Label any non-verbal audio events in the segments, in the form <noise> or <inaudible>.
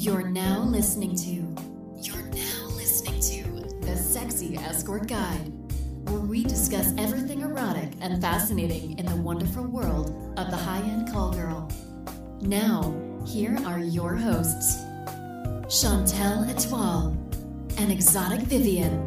You're now listening to. You're now listening to the Sexy Escort Guide, where we discuss everything erotic and fascinating in the wonderful world of the high-end call girl. Now, here are your hosts, Chantel Etoile and Exotic Vivian.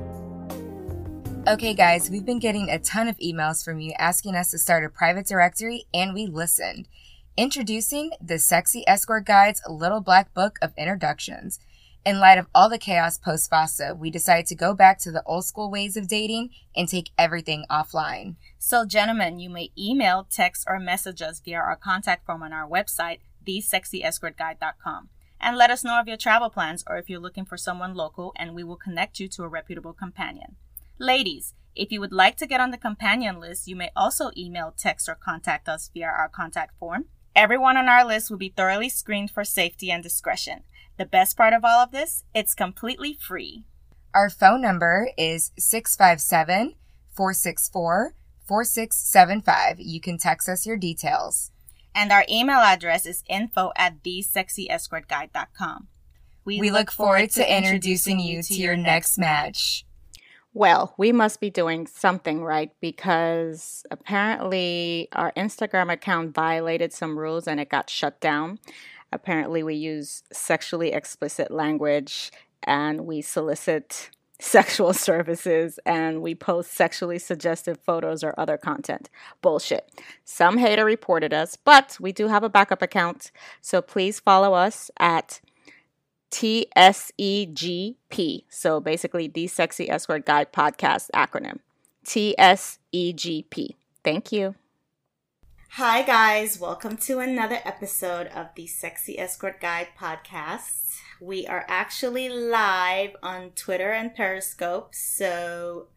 Okay, guys, we've been getting a ton of emails from you asking us to start a private directory, and we listened. Introducing the Sexy Escort Guide's Little Black Book of Introductions. In light of all the chaos post FOSTA, we decided to go back to the old school ways of dating and take everything offline. So, gentlemen, you may email, text, or message us via our contact form on our website, thesexyescortguide.com, and let us know of your travel plans or if you're looking for someone local, and we will connect you to a reputable companion. Ladies, if you would like to get on the companion list, you may also email, text, or contact us via our contact form. Everyone on our list will be thoroughly screened for safety and discretion. The best part of all of this, it's completely free. Our phone number is 657 464 4675. You can text us your details. And our email address is info at thesexyescortguide.com. We, we look forward to introducing you to your next match. Well, we must be doing something right because apparently our Instagram account violated some rules and it got shut down. Apparently, we use sexually explicit language and we solicit <laughs> sexual services and we post sexually suggestive photos or other content. Bullshit. Some hater reported us, but we do have a backup account. So please follow us at TSEGP. So basically, the Sexy Escort Guide podcast acronym. TSEGP. Thank you. Hi, guys. Welcome to another episode of the Sexy Escort Guide podcast. We are actually live on Twitter and Periscope. So,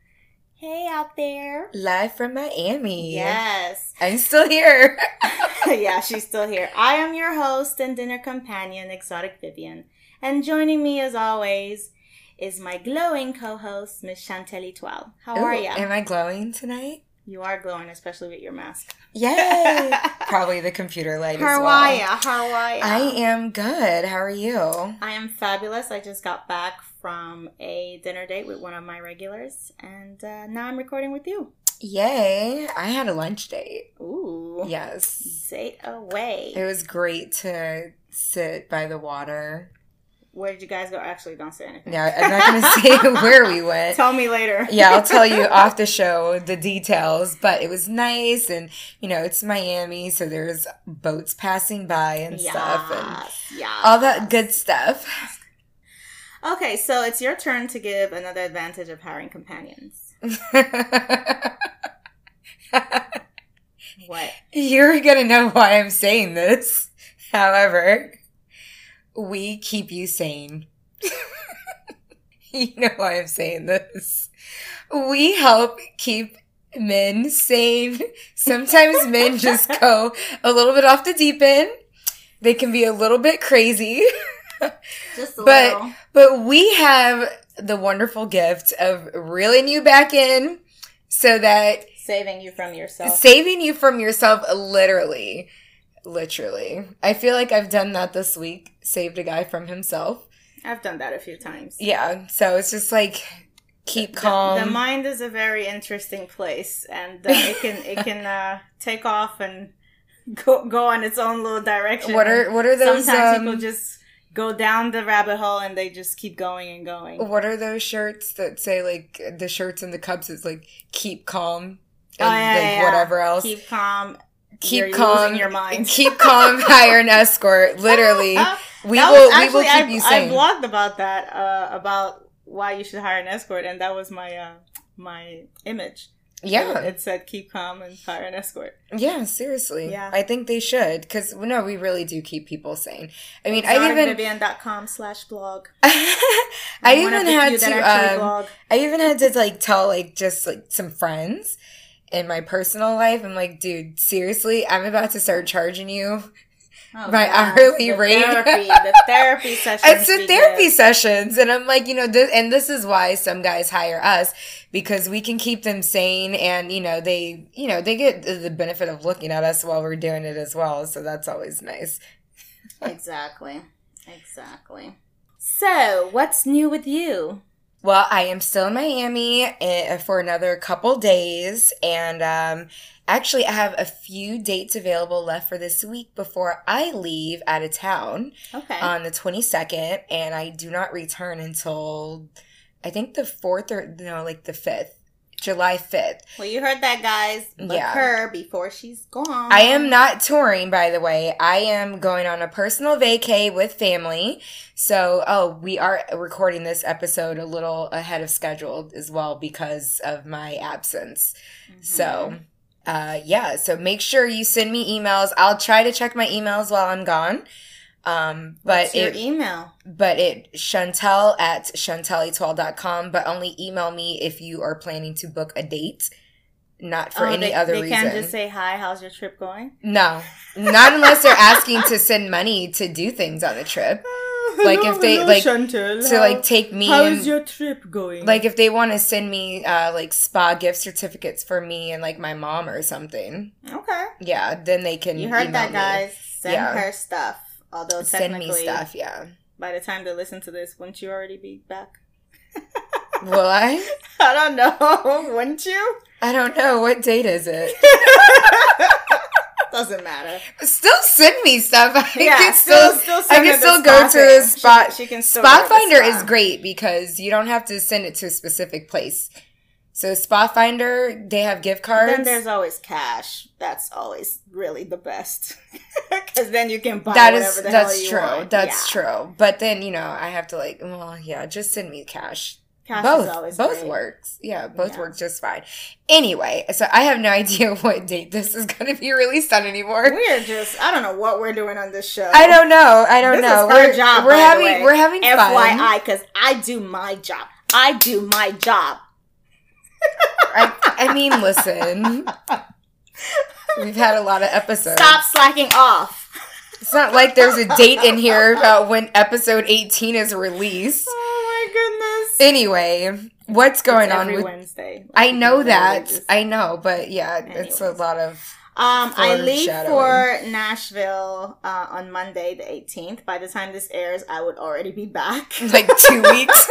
hey out there. Live from Miami. Yes. I'm still here. <laughs> yeah, she's still here. I am your host and dinner companion, Exotic Vivian. And joining me as always is my glowing co-host, Miss Chantel Etoile. How Ooh, are you? Am I glowing tonight? You are glowing, especially with your mask. Yay! <laughs> Probably the computer light How as well. are ya? How are ya? I am good. How are you? I am fabulous. I just got back from a dinner date with one of my regulars, and uh, now I'm recording with you. Yay! I had a lunch date. Ooh. Yes. Date away. It was great to sit by the water. Where did you guys go? Actually, don't say anything. Yeah, I'm not going to say <laughs> where we went. Tell me later. yeah, I'll tell you off the <laughs> show the details, but it was nice and you know, it's Miami, so there's boats passing by and stuff and yeah. all that good stuff. Okay, so it's your turn to give another advantage of hiring companions. <laughs> What? You're going to know why I'm saying this. However, we keep you sane. <laughs> you know why I'm saying this. We help keep men sane. Sometimes men just go a little bit off the deep end. They can be a little bit crazy. <laughs> Just a but little. but we have the wonderful gift of reeling you back in so that Saving you from yourself. saving you from yourself literally literally i feel like i've done that this week saved a guy from himself I've done that a few times. yeah so it's just like keep The- calm The, mind is a very interesting place, and uh, it can <laughs> it can uh, take off and go go on its own little direction. what are what are those Sometimes um, people just go down the rabbit hole and they just keep going and going. what are those shirts that say like the shirts and the cups it's like keep calm and Oh, yeah, like yeah, yeah. whatever else Keep calm. Keep calm your mind. <laughs> keep calm <laughs> hire an escort literally we That will was we will actually- keep you I, sane I blogged about that, uh, about why you should hire an escort, and that was my uh, my image. yeah It said keep calm and hire an escort. Yeah, seriously. Yeah. I think they should because no, we really do keep people sane. I mean, I even Exoticvivian.com slash blog. <laughs> I even had actually to um, blog. I even had to like tell like just like some friends in my personal life. I'm like, dude, seriously, I'm about to start charging you Oh, my God. hourly the rate. Therapy, the <laughs> therapy sessions. it's the therapy sessions and i'm like you know this, and this is why some guys hire us because we can keep them sane and you know they you know they get the benefit of looking at us while we're doing it as well so that's always nice Exactly. Exactly. So, what's new with you? Well, I am still in Miami eh, for another couple days, and um, actually, I have a few dates available left for this week before I leave out of town Okay. on the 22nd, and I do not return until I think the 4th or no, like the 5th, July 5th. well, you heard that, guys. Book Yeah. her before she's gone. I am not touring, by the way. I am going on a personal vacay with family. So, oh, we are recording this episode a little ahead of schedule as well because of my absence. Mm-hmm. So, uh, yeah. So make sure you send me emails. I'll try to check my emails while I'm gone. Um, but What's your it, email? but it Chantel at chanteletoile.com, but only email me if you are planning to book a date, not for Oh, any they, other they reason. can't just say hi. How's your trip going? No, not unless they're asking to send money to do things on the trip. <laughs> Like, if they, like, To like take me and trip going? like if they want to send me uh like spa gift certificates for me and like my mom or something. okay, Yeah, then they can you heard that, me. guys. Send Yeah. her stuff. Although Send me stuff, yeah. by the time they listen to this, wouldn't you already be back? <laughs> Will I? I don't know. <laughs> wouldn't you? I don't know. What date is it? <laughs> Doesn't matter. Still send me stuff. I Yeah, can still- still, I can still go to a thing. She- spot. she can still Spot the Finder is great because you don't have to send it to a specific place. So Spafinder, they have gift cards. Then there's always cash. That's always really the best. <laughs> Because then you can buy that whatever is the hell that's you true. want. That's Yeah. true. But then you know I have to like, well, yeah, just send me cash. Cash both is always both great. works. Yeah, both Yeah. work just fine. Anyway, so I have no <laughs> idea what date this is going to be released on anymore. We're just, I don't know what we're doing on this show. I don't know. I don't This know. we're, job, we're having we're having. FYI, because I do my job. I do my job. I, I mean, listen. We've had a lot of episodes. Stop slacking off. It's not like there's a date in here about when episode 18 is released. Oh my goodness. Anyway, what's going It's on every with Wednesday. Like, I know that. just- I know, but yeah, it's a lot of Um, I leave for Nashville uh, on Monday the 18th. By the time this airs, I would already be back. <laughs> like two weeks.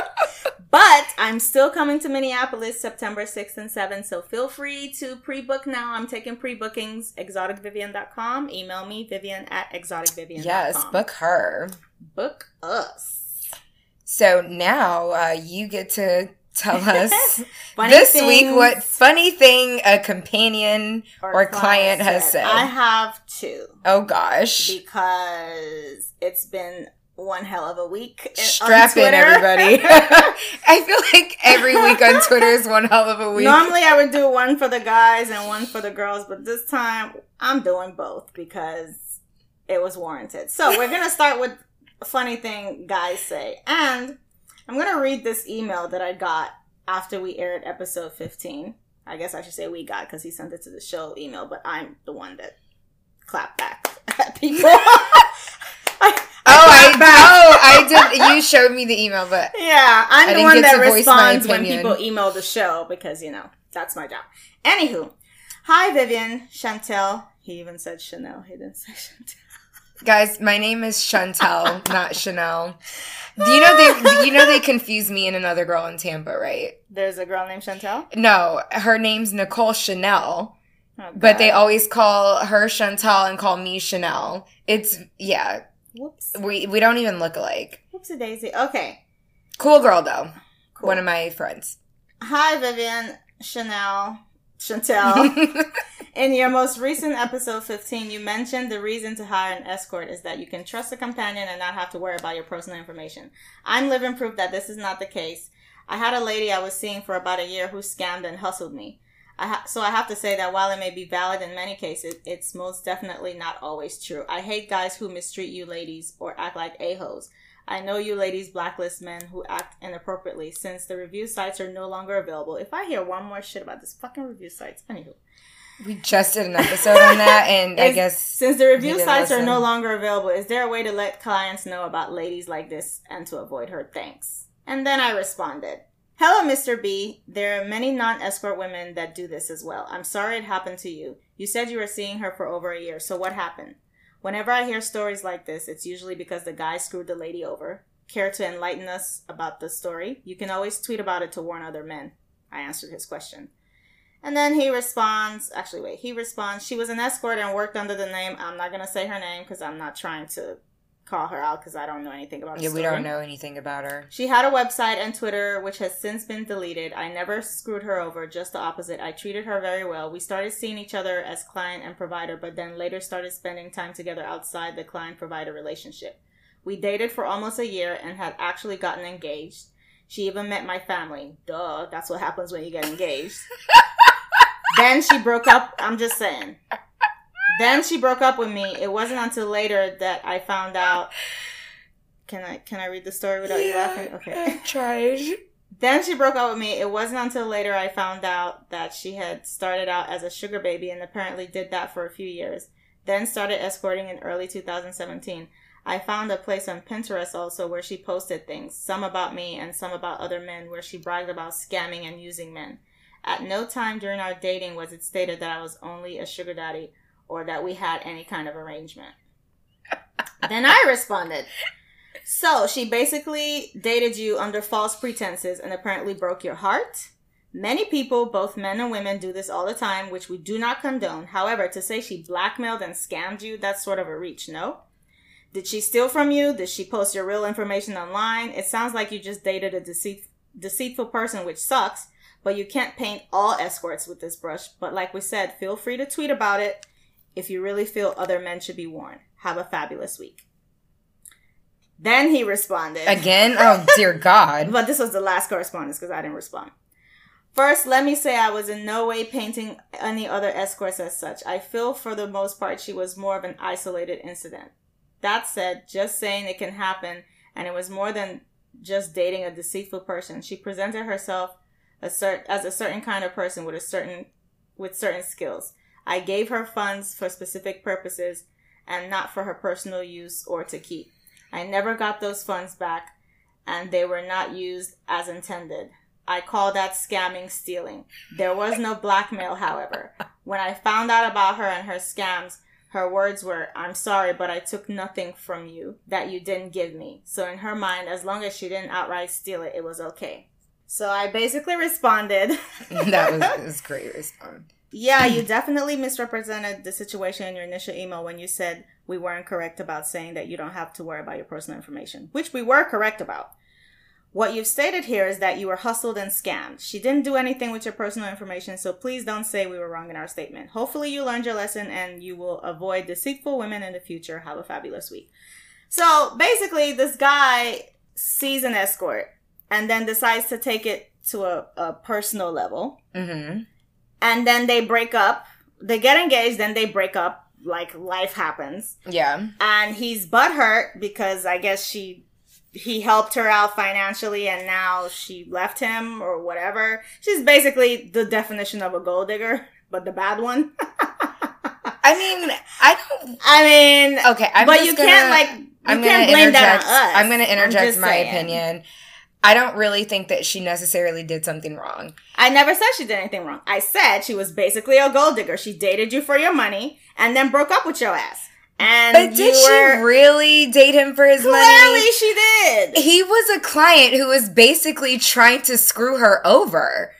<laughs> but I'm still coming to Minneapolis September 6th and 7th, so feel free to pre-book now. I'm taking pre-bookings, exoticvivian.com. Email me, vivian at exoticvivian.com. yes, book her. Book us. So now uh, you get to tell us <laughs> this week what funny thing a companion or client has said. I have two. oh gosh. because it's been one hell of a week. Strap in, everybody. <laughs> <laughs> I feel like every week on Twitter is one hell of a week. Normally, I would do one for the guys and one for the girls, but this time I'm doing both because it was warranted. So we're gonna start with a funny thing guys say, and I'm gonna read this email that I got after we aired episode 15. I guess I should say we got because he sent it to the show email, but I'm the one that clapped back <laughs> at people. <laughs> I, Oh, I back. oh, I <laughs> did. You showed me the email, but Yeah, I I'm the one that to responds when people email the show because, you know, that's my job. Anywho, hi Vivian, Chantel. He even said Chanel. He didn't say Chantel. Guys, my name is Chantel, not Chanel. Do you know they? You know they confuse me and another girl in Tampa, right? There's a girl named Chantel. No, her name's Nicole Chanel, Oh, but they always call her Chantel and call me Chanel. It's yeah, Whoops. we we don't even look alike. Whoopsie daisy. Okay. Cool girl though, Cool. one of my friends. Hi Vivian, Chanel, Chantel. <laughs> In your most recent episode 15, you mentioned the reason to hire an escort is that you can trust a companion and not have to worry about your personal information. I'm living proof that this is not the case. I had a lady I was seeing for about a year who scammed and hustled me. I ha- so I have to say that while it may be valid in many cases, it's most definitely not always true. I hate guys who mistreat you ladies or act like a-hoes. I know you ladies blacklist men who act inappropriately since the review sites are no longer available. If I hear one more shit about this fucking review sites, anywho. we just did an episode on that, and I guess Since the review sites are no longer available, is there a way to let clients know about ladies like this and to avoid her? Thanks. And then I responded, Hello, Mr. B. There are many non escort women that do this as well. I'm sorry it happened to you. You said you were seeing her for over a year, so what happened? Whenever I hear stories like this, it's usually because the guy screwed the lady over. Care to enlighten us about the story? You can always tweet about it to warn other men. I answered his question. And then he responds, actually, wait, he responds, she was an escort and worked under the name, I'm not going to say her name because I'm not trying to call her out because I don't know anything about Yeah, we don't know anything about her. She had a website and Twitter, which has since been deleted. I never screwed her over, just the opposite. I treated her very well. We started seeing each other as client and provider, but then later started spending time together outside the client provider relationship. We dated for almost a year and had actually gotten engaged. She even met my family. Duh, that's what happens when you get engaged. <laughs> then she broke up. I'm just saying. Then she broke up with me. It wasn't until later that I found out. Can I can I read the story without you laughing? Okay. I tried. <laughs> Then she broke up with me. It wasn't until later I found out that she had started out as a sugar baby and apparently did that for a few years. Then started escorting in early 2017. I found a place on Pinterest also where she posted things, some about me and some about other men, where she bragged about scamming and using men. At no time during our dating was it stated that I was only a sugar daddy or that we had any kind of arrangement. then I responded, So she basically dated you under false pretenses and apparently broke your heart? Many people, both men and women, do this all the time, which we do not condone. However, to say she blackmailed and scammed you, that's sort of a reach, no? Did she steal from you? Did she post your real information online? It sounds like you just dated a deceit- deceitful person, which sucks, but you can't paint all escorts with this brush. But like we said, feel free to tweet about it if you really feel other men should be warned. Have a fabulous week. Then he responded. Again? Oh, dear <laughs> God. But this was the last correspondence because I didn't respond. First, let me say I was in no way painting any other escorts as such. I feel for the most part she was more of an isolated incident. That said, just saying it can happen, and it was more than just dating a deceitful person. She presented herself a cert- as a certain kind of person with a certain with certain skills. I gave her funds for specific purposes and not for her personal use or to keep. I never got those funds back, and they were not used as intended. I call that scamming stealing. There was no blackmail, however. When I found out about her and her scams, her words were, I'm sorry, but I took nothing from you that you didn't give me. So in her mind, as long as she didn't outright steal it, it was okay. So I basically responded. <laughs> that was, <laughs> was great response. Yeah, you definitely misrepresented the situation in your initial email when you said we weren't correct about saying that you don't have to worry about your personal information, which we were correct about. What you've stated here is that you were hustled and scammed. She didn't do anything with your personal information, so please don't say we were wrong in our statement. Hopefully, you learned your lesson and you will avoid deceitful women in the future. Have a fabulous week. So basically, this guy sees an escort and then decides to take it to a, a personal level. Mm-hmm. And then they break up. They get engaged, then they break up. Like life happens. Yeah. And he's butthurt because I guess she he helped her out financially and now she left him or whatever. She's basically the definition of a gold digger, but the bad one. <laughs> I mean, I don't. I mean, Okay, I'm but you gonna, can't like you I'm can't gonna blame that interject. on us. I'm going to interject my saying. opinion. I don't really think that she necessarily did something wrong. I never said she did anything wrong. I said she was basically a gold digger. She dated you for your money and then broke up with your ass. And But did you she really date him for his Clearly, money? she did. He was a client who was basically trying to screw her over.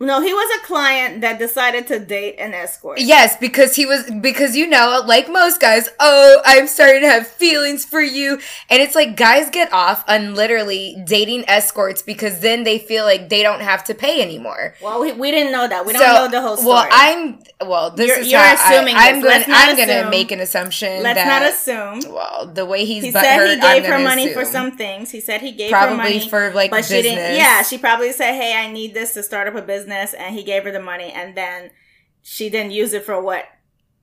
No, he was a client that decided to date an escort. Yes, because he was because you know, like most guys, oh, I'm starting to have feelings for you. And it's like guys get off on literally dating escorts because then they feel like they don't have to pay anymore. Well, we, we didn't know that. We don't know the whole story. Well, I'm well, this You're- is you're assuming I, I'm going I'm going to make an assumption Let's that not assume. well, the way he's He said he I'm gave her gonna money for some things. He said he gave her probably money for like but business. she didn't. Yeah, she probably said, "Hey, I need this to start up a business," and he gave her the money, and then she didn't use it for what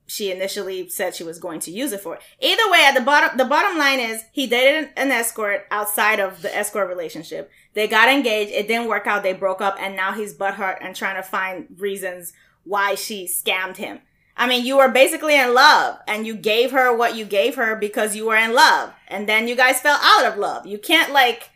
she initially said she was going to use it for. Either way, at the bottom, the bottom line is he dated an escort outside of the escort relationship. They got engaged. It didn't work out. They broke up, and now he's butthurt and trying to find reasons why she scammed him. I mean, you were basically in love and you gave her what you gave her because you were in love. And then you guys fell out of love. You can't like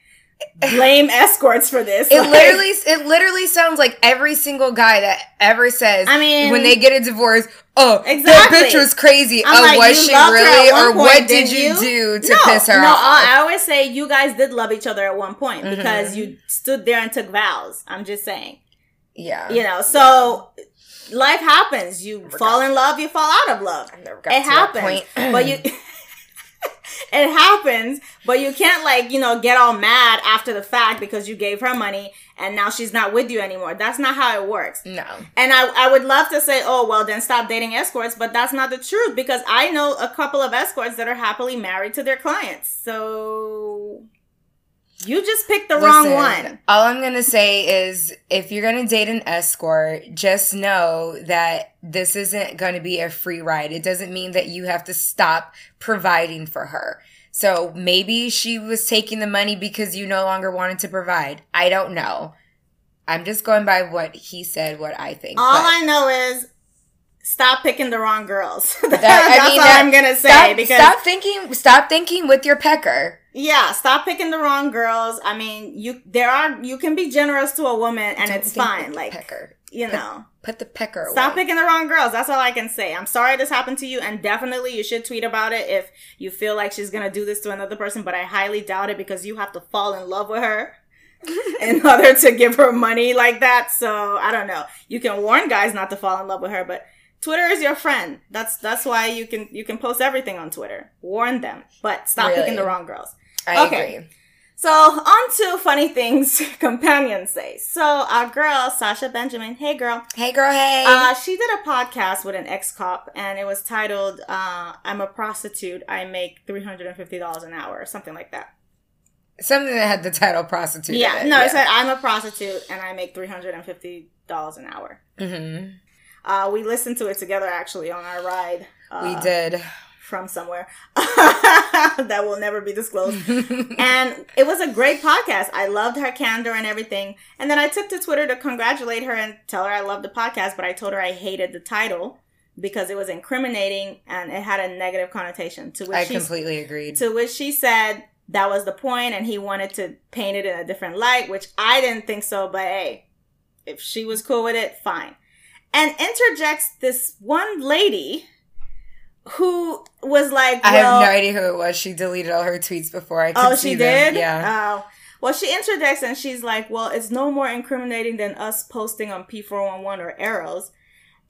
blame escorts for this. It Like, literally, it literally sounds like every single guy that ever says, I mean- when they get a divorce, oh, Exactly. that bitch was crazy. I'm oh, like, was she really, or point, what did you, you? do to no, piss her no, off? I I always say you guys did love each other at one point Mhm. because you stood there and took vows. I'm just saying. yeah, You know, so life happens. You fall in love, you fall out of love. I never got It happens. point. But you <clears throat> it happens, but you can't like, you know, get all mad after the fact because you gave her money and now she's not with you anymore. That's not how it works. no, And I, I would love to say, oh, well, then stop dating escorts, but that's not the truth because I know a couple of escorts that are happily married to their clients. So you just picked the wrong one. All I'm gonna say is, if you're gonna date an escort, just know that this isn't gonna be a free ride. It doesn't mean that you have to stop providing for her. So maybe she was taking the money because you no longer wanted to provide. I don't know. I'm just going by what he said, what I think. All But I know is stop picking the wrong girls. <laughs> That- I that's mean, all that- I'm gonna say stop, because stop thinking. Stop thinking with your pecker. Yeah, stop picking the wrong girls. I mean, you there are you can be generous to a woman and Don't it's fine. Like pecker. you know. Put the pecker. Stop picking the wrong girls. That's all I can say. I'm sorry this happened to you, and definitely you should tweet about it if you feel like she's gonna do this to another person. But I highly doubt it because you have to fall in love with her <laughs> in order to give her money like that. So I don't know. You can warn guys not to fall in love with her, but Twitter is your friend. That's that's why you can you can post everything on Twitter. Warn them, but stop Really? picking the wrong girls. I Okay. agree. So on to funny things <laughs> companions say. So our girl Sasha Benjamin, hey girl. Hey, girl. Hey. Uh, she did a podcast with an ex cop, and it was titled uh, "I'm a prostitute. I make three hundred and fifty dollars an hour," or something like that. Something that had the title prostitute. in Yeah, it. no, it said "I'm a prostitute and I make three hundred and fifty dollars an hour." Mhm. Uh, we listened to it together actually on our ride. Uh, we did. from somewhere <laughs> that will never be disclosed. <laughs> and it was a great podcast. I loved her candor and everything. And then I took to Twitter to congratulate her and tell her I loved the podcast, but I told her I hated the title because it was incriminating and it had a negative connotation. To which I she completely agreed. to which she said that was the point and he wanted to paint it in a different light, which I didn't think so, but hey, if she was cool with it, fine. And interjects this one lady who was like, I have no idea who it was. She deleted all her tweets before I oh, could Oh, see she them. did? Yeah. Oh. Well, she interjects and she's like, well, it's no more incriminating than us posting on P411 or Eros.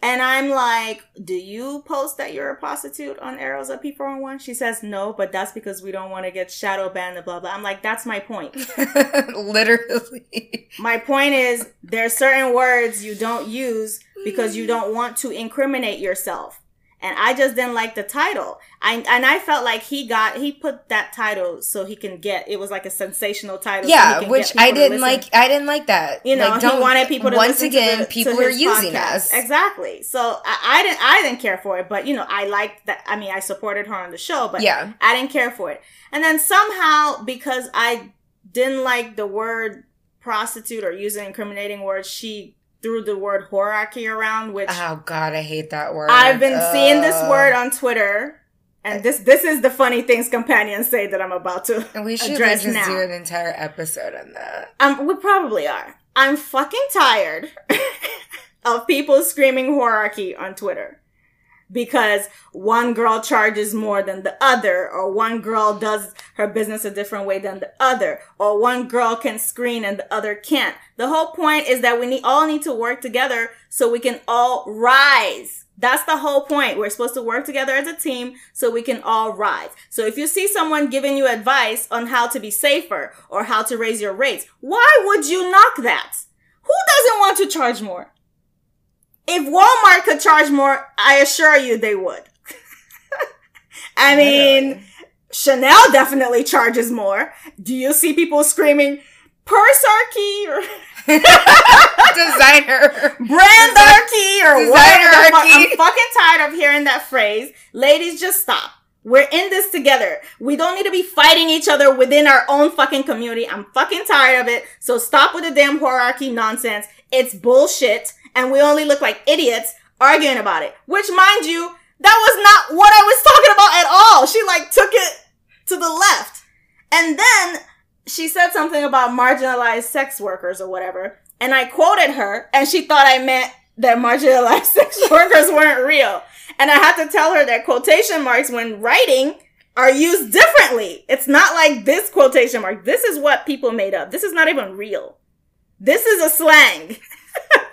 And I'm like, do you post that you're a prostitute on Eros at P411? She says, no, but that's because we don't want to get shadow banned and blah, blah. I'm like, that's my point. <laughs> Literally. My point is there's certain words you don't use because you don't want to incriminate yourself. And I just didn't like the title. I and I felt like he got he put that title so he can get it was like a sensational title. so he Yeah, can which I didn't like. I didn't like that. You know, like, he wanted people to Once listen to again, the- people are using podcast. us. exactly. So I, I didn't I didn't care for it, but you know I liked that. I mean, I supported her on the show, but Yeah. I didn't care for it. And then somehow, because I didn't like the word prostitute or using incriminating words, she threw the word hierarchy around, which Oh God, I hate that word. I've been seeing this word on Twitter. And this this is the funny things companions say that I'm about to And we should address just now. do an entire episode on that. Um, we probably are. I'm fucking tired <laughs> of people screaming hierarchy on Twitter because one girl charges more than the other, or one girl does her business a different way than the other, or one girl can screen and the other can't. The whole point is that we need, all need to work together so we can all rise. That's the whole point. We're supposed to work together as a team so we can all rise. So if you see someone giving you advice on how to be safer or how to raise your rates, why would you knock that? Who doesn't want to charge more? If Walmart could charge more, I assure you they would. <laughs> I mean, Chanel definitely charges more. Do you see people screaming, Pursarchy or <laughs> Designer. brandarchy or Designer whatever the fuck? I'm fucking tired of hearing that phrase. Ladies, just stop. We're in this together. We don't need to be fighting each other within our own fucking community. I'm fucking tired of it. So stop with the damn hierarchy nonsense. It's bullshit. And we only look like idiots arguing about it. Which, mind you, that was not what I was talking about at all. She like took it to the left. And then she said something about marginalized sex workers or whatever, and I quoted her, and she thought I meant that marginalized <laughs> sex workers weren't real. And I had to tell her that quotation marks when writing are used differently. It's not like this quotation mark. This is what people made up. This is not even real. This is a slang. <laughs>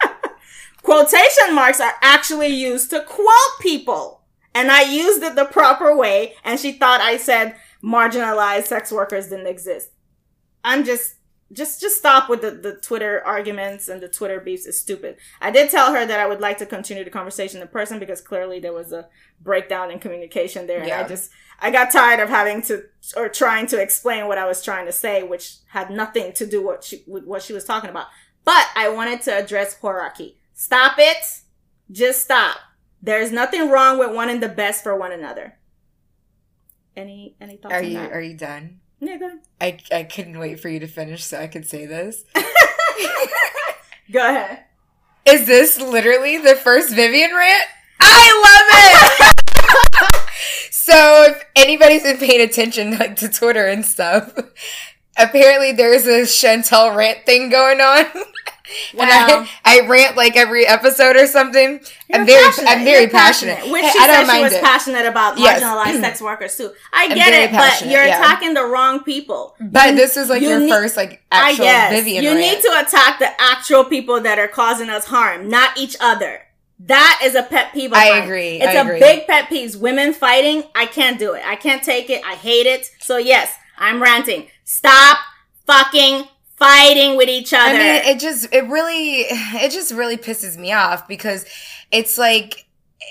quotation marks are actually used to quote people. And I used it the proper way, and she thought I said marginalized sex workers didn't exist. I'm just just just stop with the, the Twitter arguments and the Twitter beefs is stupid. I did tell her that I would like to continue the conversation in person because clearly there was a breakdown in communication there. Yeah. And I just I got tired of having to or trying to explain what I was trying to say, which had nothing to do what she with what she was talking about. But I wanted to address hierarchy. Stop it. Just stop. There's nothing wrong with wanting the best for one another. Any any thoughts? Are you that? are you done? Yeah, go ahead. I, I couldn't wait for you to finish so I could say this. <laughs> go ahead. Is this literally the first Vivian rant? I love it! <laughs> so if anybody's been paying attention like to Twitter and stuff, apparently there's a Chantel rant thing going on. <laughs> Wow. And I, um, I rant like every episode or something. You're I'm very, passionate. I'm very passionate. passionate. Which she I said she was it. passionate about yes. marginalized sex <clears throat> workers too. I get it, but you're yeah. attacking the wrong people. But you, this is like you your need, first like actual I guess, Vivian. You rant. need to attack the actual people that are causing us harm, not each other. That is a pet peeve. I mine. agree. It's I a agree. big pet peeve. Women fighting. I can't do it. I can't take it. I hate it. So yes, I'm ranting. Stop fucking fighting with each other. I mean, it just, it really, it just really pisses me off because it's like,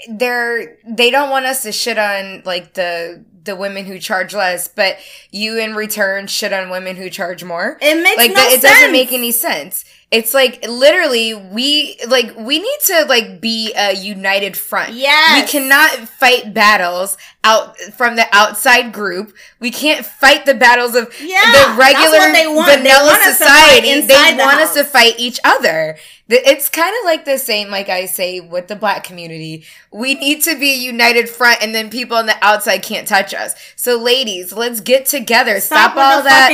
they're, they don't want us to shit on like the, the women who charge less, but you in return shit on women who charge more. It makes like no it doesn't make any sense. It's like literally we like we need to like be a united front. Yeah. We cannot fight battles out from the outside group. We can't fight the battles of yeah, the regular vanilla society. They want the us to fight each other. It's kind of like the same, like I say, with the black community. We need to be a united front, and then people on the outside can't touch us. So, ladies, let's get together. Stop, Stop all that.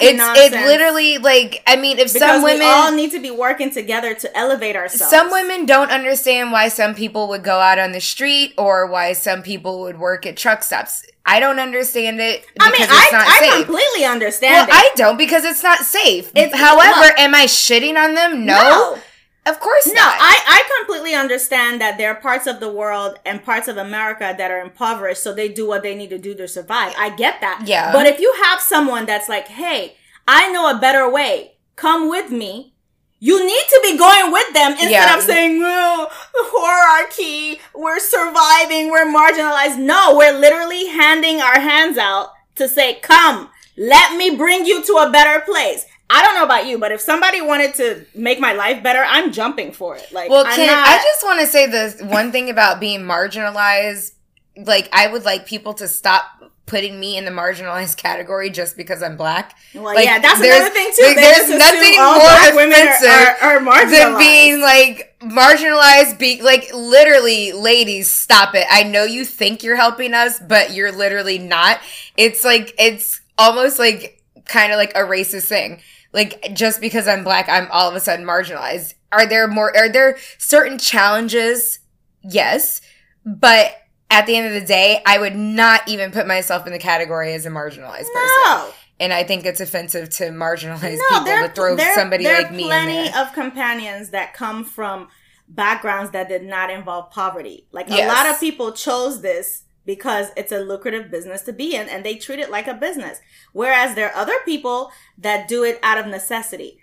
it's nonsense. it literally like I mean, if because some women all need to be working together to elevate ourselves. Some women don't understand why some people would go out on the street or why some people would work at truck stops. I don't understand it because I mean, it's not I. I completely understand well, it. I don't because it's not safe. It's, However, look, am I shitting on them? No. no. Of course no, not. I, I completely understand that there are parts of the world and parts of America that are impoverished, so they do what they need to do to survive. I get that. Yeah. But if you have someone that's like, hey, I know a better way, come with me, you need to be going with them instead yeah. of saying, oh, hierarchy, we're surviving, we're marginalized. No, we're literally handing our hands out to say, come, let me bring you to a better place. I don't know about you, but if somebody wanted to make my life better, I'm jumping for it. Like, well, Kim, not... I just want to say the one thing about being marginalized. Like, I would like people to stop putting me in the marginalized category just because I'm black. Well, like, yeah, that's another thing too. Like, there's nothing more offensive are, are, are than being like marginalized. Be like literally, ladies, stop it. I know you think you're helping us, but you're literally not. It's like it's almost like kind of like a racist thing like just because I'm black, I'm all of a sudden marginalized. Are there more, are there certain challenges? Yes. But at the end of the day, I would not even put myself in the category as a marginalized no. person. And I think it's offensive to marginalize no, people there, to throw there, somebody there like me in there. Are plenty of companions that come from backgrounds that did not involve poverty. Like yes. a lot of people chose this because it's a lucrative business to be in and they treat it like a business. Whereas there are other people that do it out of necessity.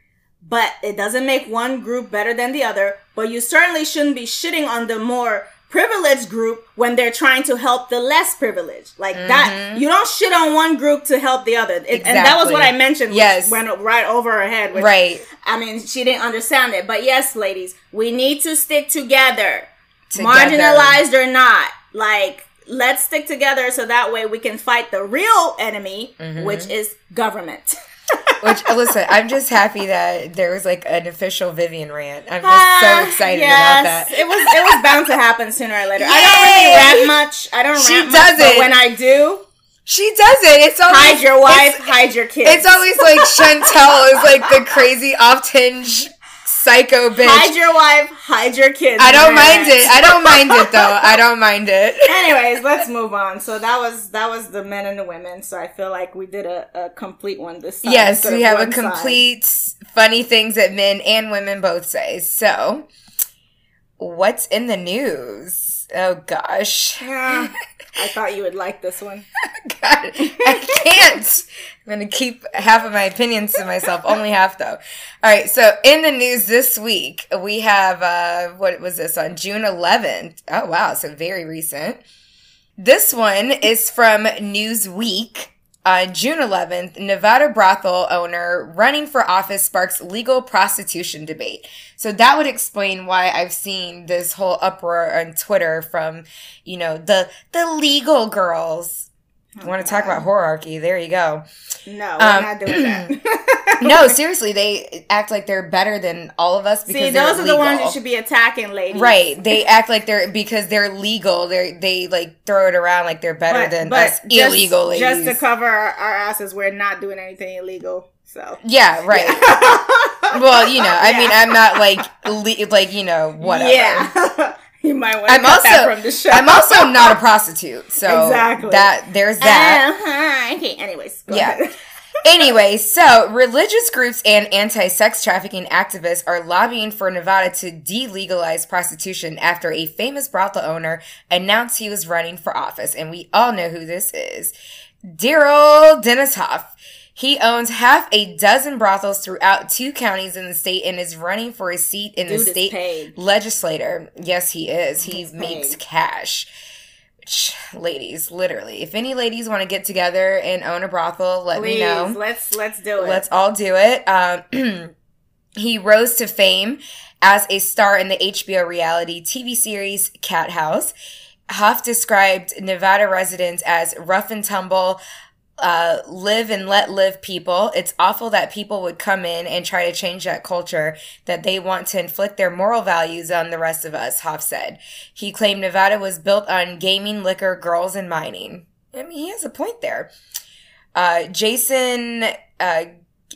But it doesn't make one group better than the other. But you certainly shouldn't be shitting on the more privileged group when they're trying to help the less privileged. Like mm-hmm. that, you don't shit on one group to help the other. It, exactly. And that was what I mentioned. Yes. Went right over her head. Which, right. I mean, she didn't understand it. But yes, ladies, we need to stick together. together. Marginalized or not. Like, let's stick together so that way we can fight the real enemy, mm-hmm. which is government. <laughs> which listen, I'm just happy that there was like an official Vivian rant. I'm just uh, so ah, excited yes. about that. It was it was bound to happen sooner or later. Yay! I don't really rant much. I don't she rant doesn't. much, but when I do, She doesn't. It's always hide your wife, hide your kids. it's always like <laughs> Chantel is like the crazy off tinge psycho bitch. hide your wife, hide your kids. I don't mind it. I don't mind it though. <laughs> I don't mind it. Anyways, let's move on. So that was that was the men and the women. So I feel like we did a, a complete one this time. Yes, we have a one side. complete funny things that men and women both say. So, what's in the news? Oh gosh. I thought you would like this one. <laughs> God, I can't. I'm gonna keep half of my opinions to myself, only half though. All right, so in the news this week, we have uh what was this on June 11th? Oh wow, so very recent. This one is from Newsweek. On June 11th, Nevada brothel owner running for office sparks legal prostitution debate. So that would explain why I've seen this whole uproar on Twitter from, you know, the the legal girls. I want to talk about hierarchy? There you go. No, we're Um, not doing that. <clears throat> No, seriously, they act like they're better than all of us because See, they're those are the ones legal. you should be attacking, ladies. Right. They act like they're because they're legal. They they like throw it around like they're better But, than but us just, illegal ladies. just to cover our, our asses, we're not doing anything illegal. So yeah, right. <laughs> well, you know, I Yeah. mean, I'm not like le- like you know whatever. Yeah. <laughs> you might want to I'm cut that also from the show. I'm also not a prostitute, so Exactly. that there's that. Uh-huh. Okay. Anyways. Go Yeah. ahead. <laughs> Anyway, so religious groups and anti sex trafficking activists are lobbying for Nevada to delegalize prostitution after a famous brothel owner announced he was running for office. And we all know who this is Dear old Daryl Dennis Hof. He owns half a dozen brothels throughout two counties in the state and is running for a seat in Dude the state paid. legislator. Yes, he is. He He's makes paid. cash. Which, Ladies, literally, if any ladies want to get together and own a brothel, let Please, me know. let's let's do it. Let's all do it. Um, <clears throat> he rose to fame as a star in the HBO reality TV series Cat House. Hof described Nevada residents as rough and tumble, uh, live and let live people. It's awful that people would come in and try to change that culture, that they want to inflict their moral values on the rest of us, Hof said. He claimed Nevada was built on gaming, liquor, girls, and mining. I mean, he has a point there. Uh, Jason, uh,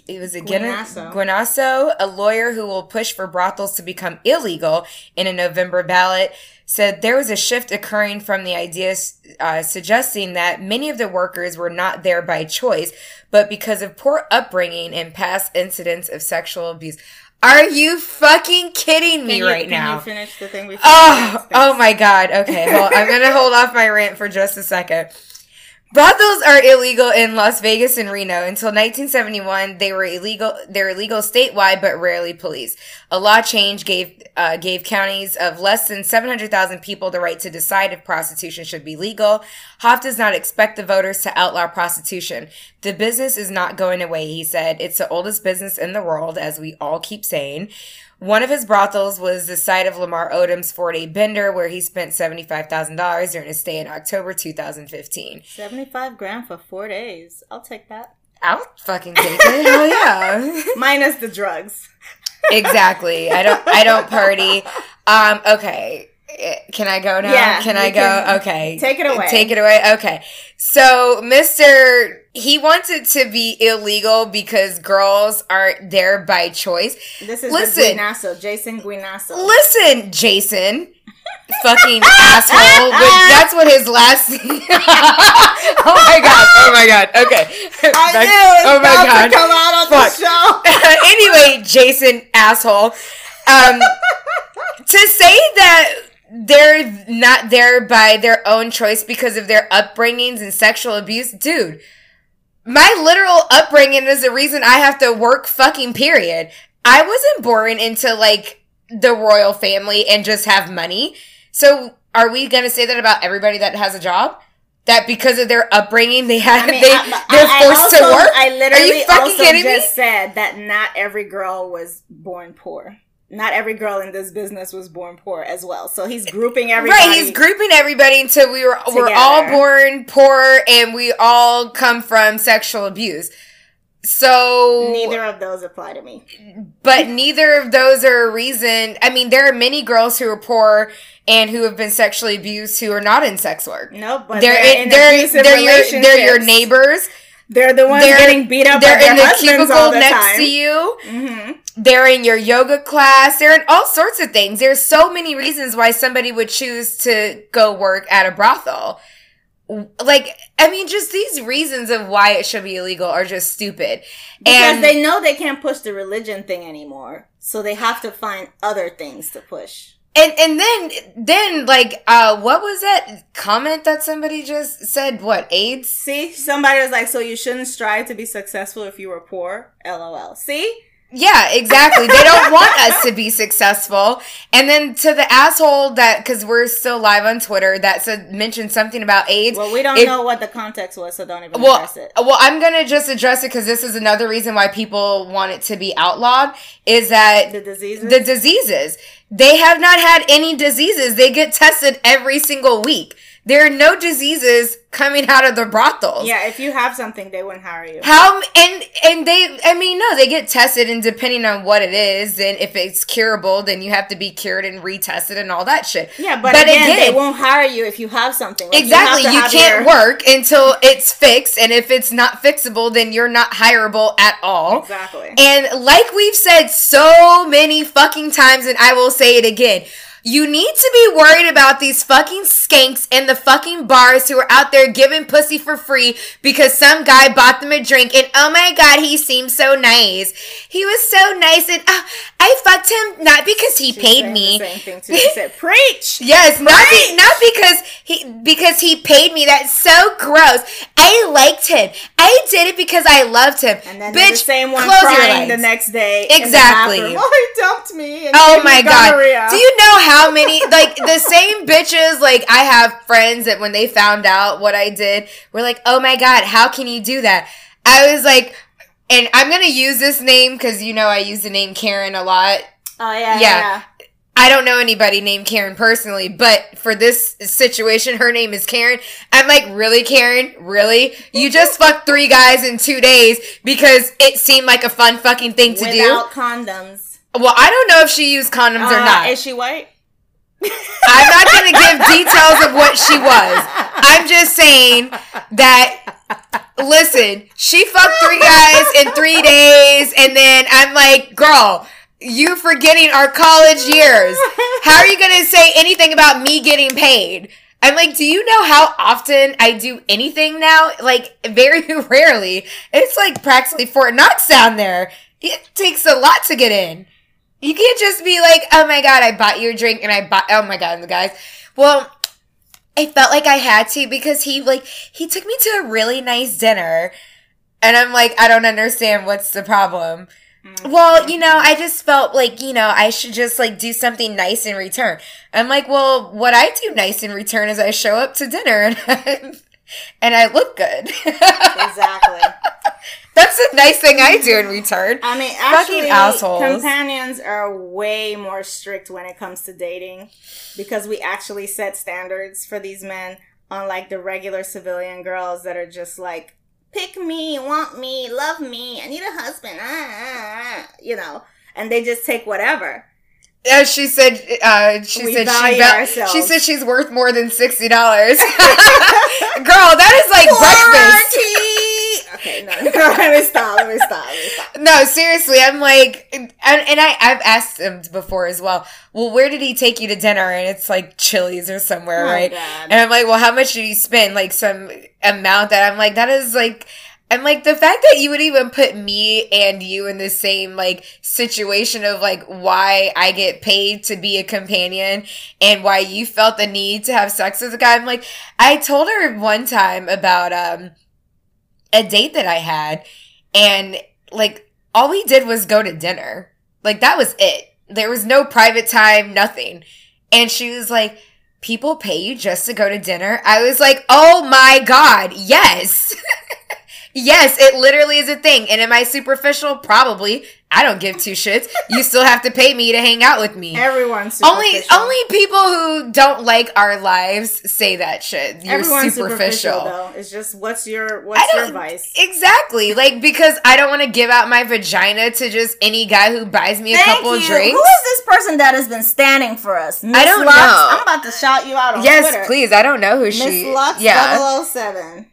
it was a Guinasso. Guinasso, a lawyer who will push for brothels to become illegal in a November ballot, said there was a shift occurring from the ideas uh, suggesting that many of the workers were not there by choice, but because of poor upbringing and past incidents of sexual abuse. Are you fucking kidding me you, right can now? you finish the thing we Oh, oh my god. Okay, well, I'm gonna hold off my rant for just a second. Brothels are illegal in Las Vegas and Reno. Until 1971, they were illegal. They're illegal statewide, but rarely policed. A law change gave uh, gave counties of less than 700,000 people the right to decide if prostitution should be legal. Hof does not expect the voters to outlaw prostitution. The business is not going away, he said. It's the oldest business in the world, as we all keep saying. One of his brothels was the site of Lamar Odom's four day bender, where he spent $75,000 during his stay in October 2015. Seventy-five grand for four days. I'll take that. I'll fucking take it. Hell yeah. <laughs> Minus the drugs. exactly. I don't I don't party. Um, okay. Can I go now? Yeah, can I go? can. okay. Take it away. Take it away. Okay. So, Mr. He wants it to be illegal because girls aren't there by choice. This is Listen. Guinasso, Jason Guinasso. Listen, Jason. <laughs> Fucking asshole. <laughs> That's what his last. <laughs> oh my god. Oh my god. Okay. I Back- knew it was oh my god. to come out on Fuck. the show. anyway, Jason asshole. Um, to say that they're not there by their own choice because of their upbringings and sexual abuse, dude. My literal upbringing is the reason I have to work fucking period. I wasn't born into like the royal family and just have money. So are we gonna say that about everybody that has a job? That because of their upbringing they have I mean, they I- they're I- forced to work? I literally Are you fucking also kidding me? just said that not every girl was born poor. Not every girl in this business was born poor as well. So he's grouping everybody. Right, he's grouping everybody until we were we're all born poor and we all come from sexual abuse. So Neither of those apply to me. but neither of those are a reason. I mean, there are many girls who are poor and who have been sexually abused who are not in sex work. Nope, but They're they're, in they're they're your they're your neighbors. They're the ones They're getting beat up. They're in the cubicle the next time. to you. hmm They're in your yoga class. They're in all sorts of things. There's so many reasons why somebody would choose to go work at a brothel. Like, I mean, just these reasons of why it should be illegal are just stupid. Because and they know they can't push the religion thing anymore, so they have to find other things to push. And and then then like uh what was that comment that somebody just said? What AIDS? See, somebody was like, "So you shouldn't strive to be successful if you were poor." LOL. See, Yeah, exactly. they don't <laughs> want us to be successful. And then to the asshole that because we're still live on Twitter that said mentioned something about AIDS. well, we don't If- know what the context was, so don't even well, address it. well, I'm gonna just address it because this is another reason why people want it to be outlawed. Is that The diseases. the diseases? They have not had any diseases. They get tested every single week. There are no diseases coming out of the brothels. yeah, if you have something, they wouldn't hire you. How and and they I mean no they get tested and depending on what it is and if it's curable then you have to be cured and retested and all that shit. Yeah, but, again, they won't hire you if you have something. Like, Exactly. to You, can't your- work until it's fixed and if it's not fixable then you're not hireable at all. Exactly. And like we've said so many fucking times and I will say it again. You need to be worried about these fucking skanks in the fucking bars who are out there giving pussy for free because some guy bought them a drink and oh my god, he seemed so nice. He was so nice and uh, I fucked him not because he She's paid me. Same thing too. She said, <laughs> "Preach." Yes, not be, not because he because he paid me. That's so gross. I liked him. I did it because I loved him. And then Bitch, the same one close your crying the next day. Exactly. oh, he dumped me. and Oh my god. gonorrhea." Do you know how many like the same bitches like I have friends that when they found out what I did were like, "Oh my god, how can you do that?" I was like and I'm going to use this name cuz you know I use the name Karen a lot. Oh yeah, Yeah. yeah. I don't know anybody named Karen personally, but for this situation, her name is Karen. I'm like, really, Karen? Really? You just fucked three guys in two days because it seemed like a fun fucking thing to do. Without condoms. Well, I don't know if she used condoms or Uh, not. Is she white? I'm not going to give details of what she was. I'm just saying that, listen, she fucked three guys in three days, and then I'm like, girl, you forgetting our college years. How are you going to say anything about me getting paid? I'm like, do you know how often I do anything now? Like, very <laughs> rarely. It's like practically Fort Knox down there. It takes a lot to get in. You can't just be like, oh my god, I bought you a drink and I bought, oh my god, and the guys. Well, I felt like I had to because he, like, he took me to a really nice dinner. And I'm like, I don't understand what's the problem. Mm. Well, you know, I just felt like, you know, I should just like do something nice in return. I'm like, well, what I do nice in return is I show up to dinner <laughs> and, and I look good. <laughs> Exactly. That's a nice thing I do in return. I mean, Fucking actually, assholes. companions are way more strict when it comes to dating because we actually set standards for these men, unlike the regular civilian girls that are just like, pick me, want me, love me, I need a husband, ah, ah, ah," you know, and they just take whatever. Uh, she said. Uh, she We said she. val- she said she's worth more than sixty dollars. <laughs> Girl, that is like breakfast. <laughs> okay, no, <laughs> let me stop, let me stop, let me stop. No, seriously, I'm like, and, and I I've asked him before as well. Well, where did he take you to dinner? And it's like Chili's or somewhere, Oh, right? God. And I'm like, well, how much did he spend? Like some amount that I'm like, that is like. I'm like the fact that you would even put me and you in the same like situation of like why I get paid to be a companion and why you felt the need to have sex with a guy. I'm like, I told her one time about um a date that I had and like all we did was go to dinner. Like that was it. There was no private time, nothing. And she was like, people pay you just to go to dinner? I was like, oh my God, yes. <laughs> Yes, it literally is a thing. And am I superficial? Probably. I don't give two shits. You still have to pay me to hang out with me. Everyone's Only superficial. only people who don't like our lives say that shit. You're Everyone's superficial. superficial though. It's just what's your what's your don't vice? exactly like because I don't want to give out my vagina to just any guy who buys me a Thank couple you. of drinks. Who is this person that has been standing for us? I don't Lux? know. I'm about to shout you out on yes, Twitter. please. I don't know who Miss she. Miss Lux yeah, 007.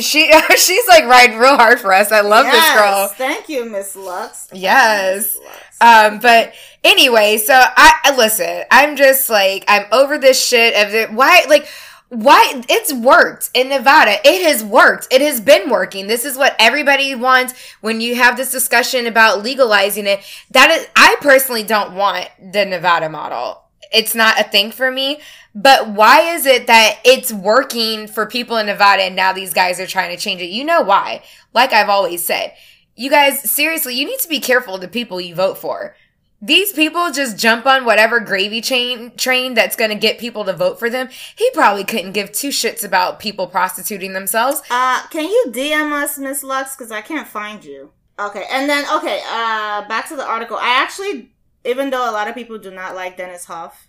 She <laughs> she's like riding real hard for us. I love yes. this girl. Thank you, Miss Lux. Yes. Lux. Um, but anyway, so I, I listen. I'm just like I'm over this shit of it. Why, like, why? It's worked in Nevada. It has worked. It has been working. This is what everybody wants. When you have this discussion about legalizing it, that is, I personally don't want the Nevada model. It's not a thing for me. But why is it that it's working for people in Nevada and now these guys are trying to change it? You know why? Like I've always said, you guys, seriously, you need to be careful of the people you vote for. These people just jump on whatever gravy chain train that's going to get people to vote for them. He probably couldn't give two shits about people prostituting themselves. Uh, can you DM us, Miss Lux? Because I can't find you. Okay, and then okay, uh, back to the article. I actually, even though a lot of people do not like Dennis Hof,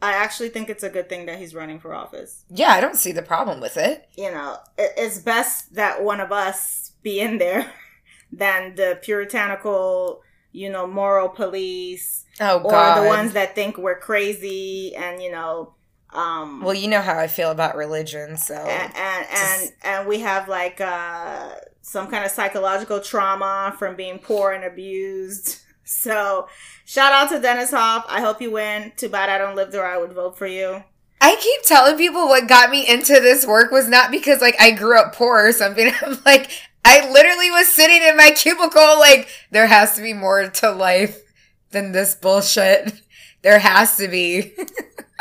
I actually think it's a good thing that he's running for office. Yeah, I don't see the problem with it. You know, it's best that one of us be in there <laughs> than the puritanical, you know, moral police Oh God. or the ones that think we're crazy and you know, um, well, you know how I feel about religion, so and and and, and we have like uh some kind of psychological trauma from being poor and abused <laughs> so shout out to Dennis Hof i hope you win. Too bad i don't live there i would vote for you. I keep telling people what got me into this work was not because like I grew up poor or something. <laughs> I'm like, I literally was sitting in my cubicle like there has to be more to life than this bullshit. There has to be.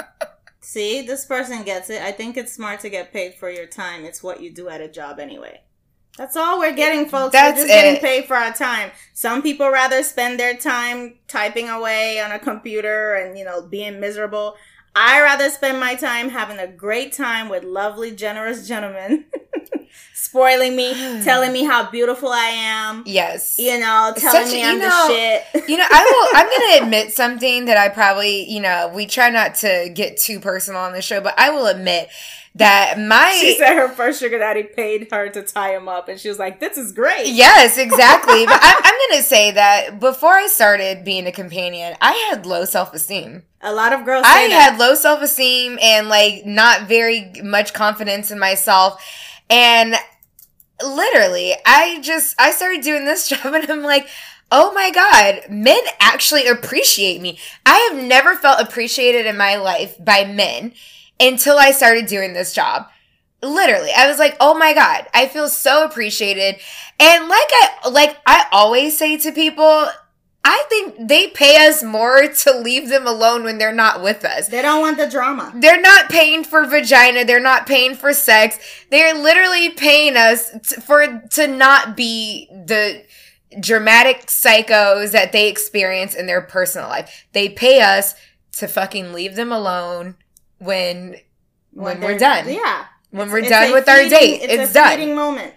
<laughs> see this person gets it. I think it's smart to get paid for your time. It's what you do at a job anyway that's all we're getting folks That's we're just getting paid for our time some people rather spend their time typing away on a computer and you know being miserable I rather spend my time having a great time with lovely, generous gentlemen, <laughs> spoiling me, <sighs> telling me how beautiful I am, Yes. you know, telling Such- me I'm know- the shit. <laughs> You know, I will. I'm going <laughs> to admit something that I probably, you know, we try not to get too personal on the show, but I will admit that my She said her first sugar daddy paid her to tie him up, and she was like, "This is great." Yes, exactly. <laughs> but I, I'm going to say that before I started being a companion, I had low self esteem. A lot of girls I that. had low self esteem and like not very much confidence in myself. And literally, I just, I started doing this <laughs> job and I'm like, oh my God, men actually appreciate me. I have never felt appreciated in my life by men until I started doing this job. Literally, I was like, "Oh my god, I feel so appreciated." And like I like I always say to people, I think they pay us more to leave them alone when they're not with us. they don't want the drama. They're not paying for vagina. They're not paying for sex. They're literally paying us for to not be the dramatic psychos that they experience in their personal life. They pay us to fucking leave them alone when when, we're done. yeah. When It's- we're it's done with our date, it's, it's, a done. moment.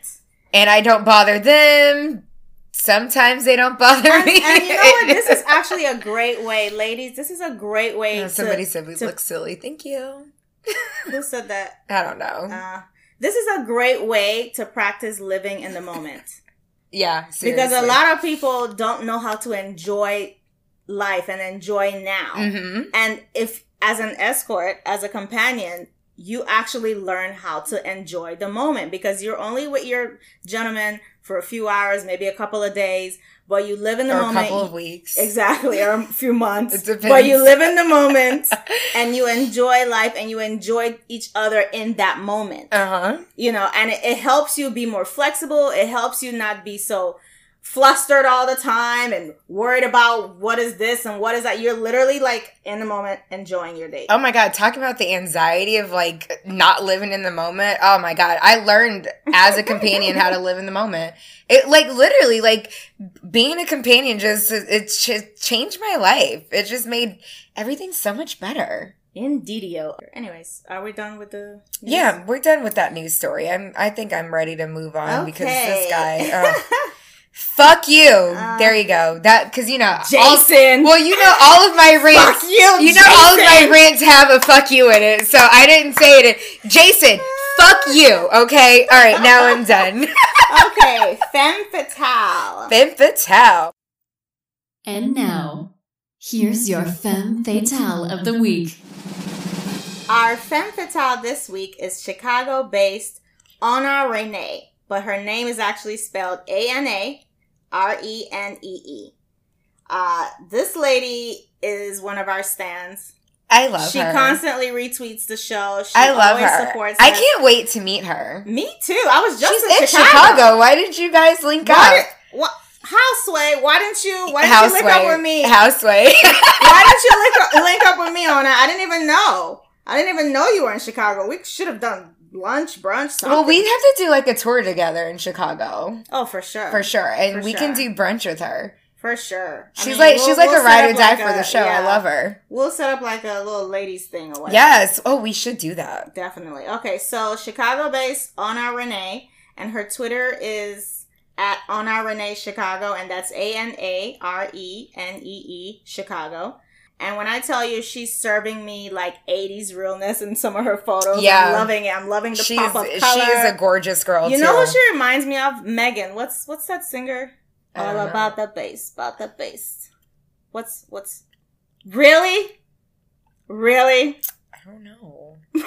And I don't bother them. Sometimes they don't bother And, me. and you know what? This is <laughs> actually a great way, ladies. This is a great way. Oh, to, somebody said we to- look silly. Thank you. <laughs> Who said that? I don't know. Uh, this is a great way to practice living in the moment. <laughs> yeah, because a lot of people don't know how to enjoy life and enjoy now. Mhm. And if, as an escort, as a companion, you actually learn how to enjoy the moment because you're only with your gentleman for a few hours, maybe a couple of days, but you live in the or a moment. couple of weeks. Exactly, or a <laughs> few months. It depends. But you live in the moment <laughs> and you enjoy life and you enjoy each other in that moment Uh huh. you know, and it, it helps you be more flexible. It helps you not be so flustered all the time and worried about what is this and what is that. You're literally like in the moment enjoying your date. Oh my god, talk about the anxiety of like not living in the moment. Oh my god, I learned as a companion how to live in the moment. It like literally like being a companion just it just changed my life. It just made everything so much better. Indeedio. Anyways, are we done with the? news? Yeah, we're done with that news story. I'm. I think I'm ready to move on because this guy. <laughs> oh, fuck you. Uh, there you go. That because you know. all- Jason. well, you know all of my rants. Fuck you, You know all of my rants have a fuck you in it, so I didn't say it. Jason, fuck you. Okay. All right. Now I'm done. <laughs> okay, femme fatale. Femme fatale. And now, here's your femme fatale of the week. Our femme fatale this week is Chicago-based Ana Renee, but her name is actually spelled A N A R E N E E. Uh, this lady is one of our stands. I love she her. She constantly retweets the show. She I love her. supports I us. can't wait to meet her. Me too. I was just She's in, in Chicago. Chicago. Why did you guys link Why up? did, what, Houseway, why didn't you? Why didn't you link up with me? Houseway. why didn't you <laughs> link up, link up with me on that? I didn't even know. I didn't even know you were in Chicago. We should have done lunch, brunch, something. well, we'd have to do like a tour together in Chicago oh for sure, for sure, and For we can do brunch with her. for sure. I She's mean, like we'll- she's like we'll a ride or die like for the a- show. I love her. We'll set up like a little ladies thing or whatever. Yes. Oh, we should do that. Definitely. Okay, so Chicago based Ana Renee, and her Twitter is at Ana Renee Chicago, and that's A N A R E N E E Chicago. And when I tell you she's serving me like 80s realness in some of her photos, Yeah. I'm loving it. I'm loving the She's pop of she's color. a gorgeous girl you too. know who she reminds me of? Meghan. What's what's that singer? All know. about the bass, about the bass. What's what's really, really? I don't know. <laughs>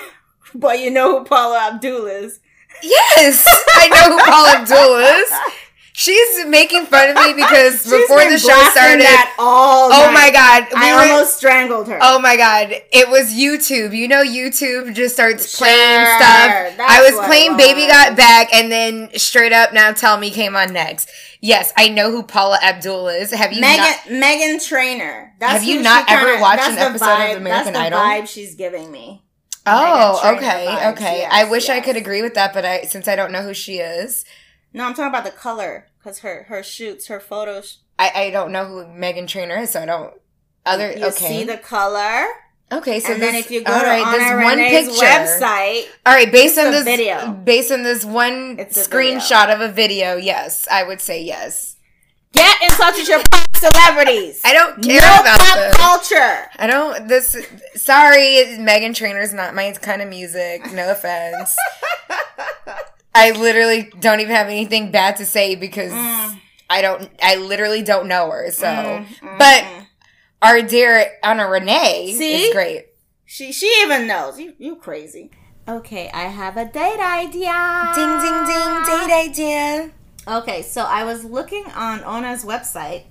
But you know who Paula Abdul is. Yes, I know who Paula Abdul is. <laughs> She's making fun of me because <laughs> before the show started. that all Oh night. my god, we I were- almost strangled her. Oh my god, it was YouTube. You know, YouTube just starts playing stuff. I was playing Baby. Got Back, and then straight up now Tell Me came on next. Yes, I know who Paula Abdul is. Have you Meghan not? Meghan Trainor. That's Have you not ever kinda- watched an episode of American that's Idol? vibe she's giving me. Oh, okay, vibes, okay. yes, I wish I could agree with that, but I since I don't know who she is, No, I'm talking about the color because her her shoots, her photos. I, I don't know who Meghan Trainor is, so I don't. Other you okay, see the color, okay. So and then if you go all to right, Honor this one Renee's picture. website, All right, based on this video. based on this one screenshot of a video, yes, I would say yes. get in touch with your <laughs> pop celebrities. I don't care no about pop this. culture. I don't. This. Sorry, Meghan Trainor's not my kind of music. No <laughs> offense. <laughs> I literally don't even have anything bad to say because Mm. I don't. I literally don't know her. So, Mm, mm, but mm. our dear Ana Renee See? is great. she she even knows you you crazy. Okay, I have a date idea. Ding ding ding. Date idea. Okay, so I was looking on Ana's website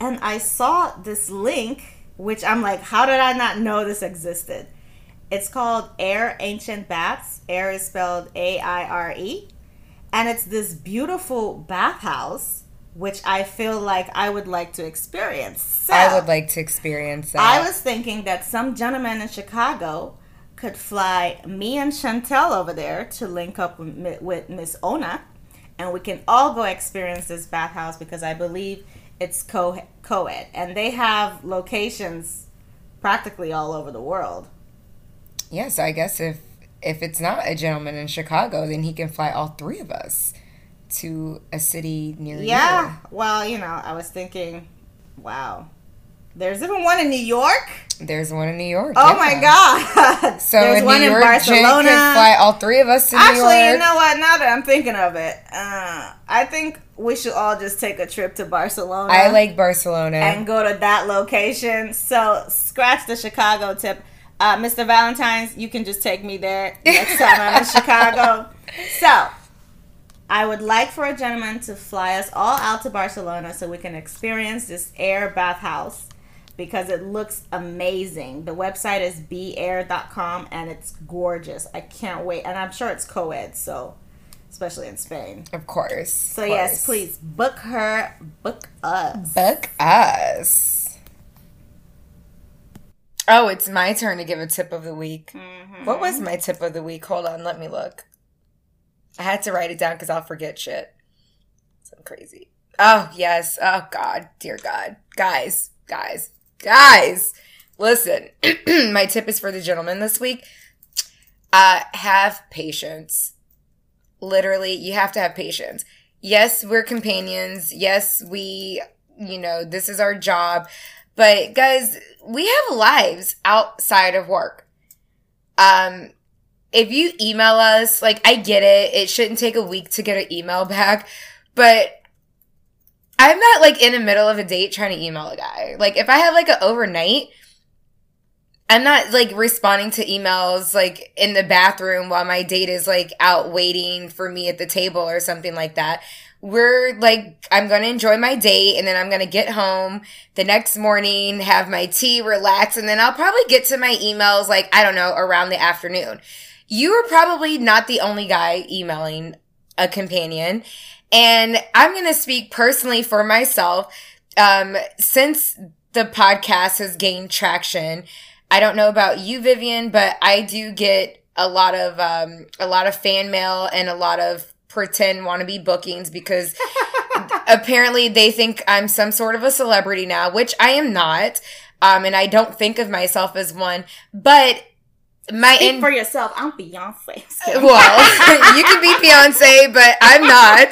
and I saw this link, which I'm like, how did I not know this existed? It's called AIRE Ancient Baths. AIRE is spelled A I R E. And it's this beautiful bathhouse, which I feel like I would like to experience. So, I would like to experience that. I was thinking that some gentleman in Chicago could fly me and Chantel over there to link up with with Miss Ana, and we can all go experience this bathhouse because I believe it's co co-ed, and they have locations practically all over the world. Yes, I guess if if it's not a gentleman in Chicago, then he can fly all three of us to a city near Yeah. Well, you know, I was thinking, wow, there's even one in New York. There's one in New York. Oh yeah. my God! <laughs> So there's a one New in York Barcelona. could fly all three of us to New Actually, you know what? Now that I'm thinking of it, uh, I think we should all just take a trip to Barcelona. I like Barcelona. and go to that location. So scratch the Chicago tip. Uh, Mr. Valentine's, you can just take me there next time I'm in <laughs> Chicago. So, I would like for a gentleman to fly us all out to Barcelona so we can experience this AIRE bathhouse because it looks amazing. The website is beaire.com and it's gorgeous. I can't wait. And I'm sure it's co ed, so especially in Spain. of course. So, yes, please book her, book us. Book us. Oh, it's my turn to give a tip of the week. Mhm. What was my tip of the week? Hold on, let me look. I had to write it down because I'll forget shit. So crazy. Oh, yes. Oh, God. Dear God. Guys, guys, guys. listen, <clears throat> my tip is for the gentleman this week. Uh, have patience. Literally, you have to have patience. Yes, we're companions. Yes, we, you know, this is our job. But guys, we have lives outside of work. Um, if you email us, like I get it, it shouldn't take a week to get an email back, but I'm not like in the middle of a date trying to email a guy. Like if I have like an overnight, I'm not like responding to emails like in the bathroom while my date is like out waiting for me at the table or something like that. We're like, I'm going to enjoy my date and then I'm going to get home the next morning, have my tea, relax, and then I'll probably get to my emails like, I don't know, around the afternoon. You are probably not the only guy emailing a companion. And I'm going to speak personally for myself. Um, since the podcast has gained traction, I don't know about you, Vivian, but I do get a lot of, um, a lot of fan mail and a lot of pretend wannabe bookings because <laughs> apparently they think I'm some sort of a celebrity now, which I am not. Um, and I don't think of myself as one, but my Speak in- for yourself. I'm Beyonce. well, <laughs> you can be Beyonce, but I'm not.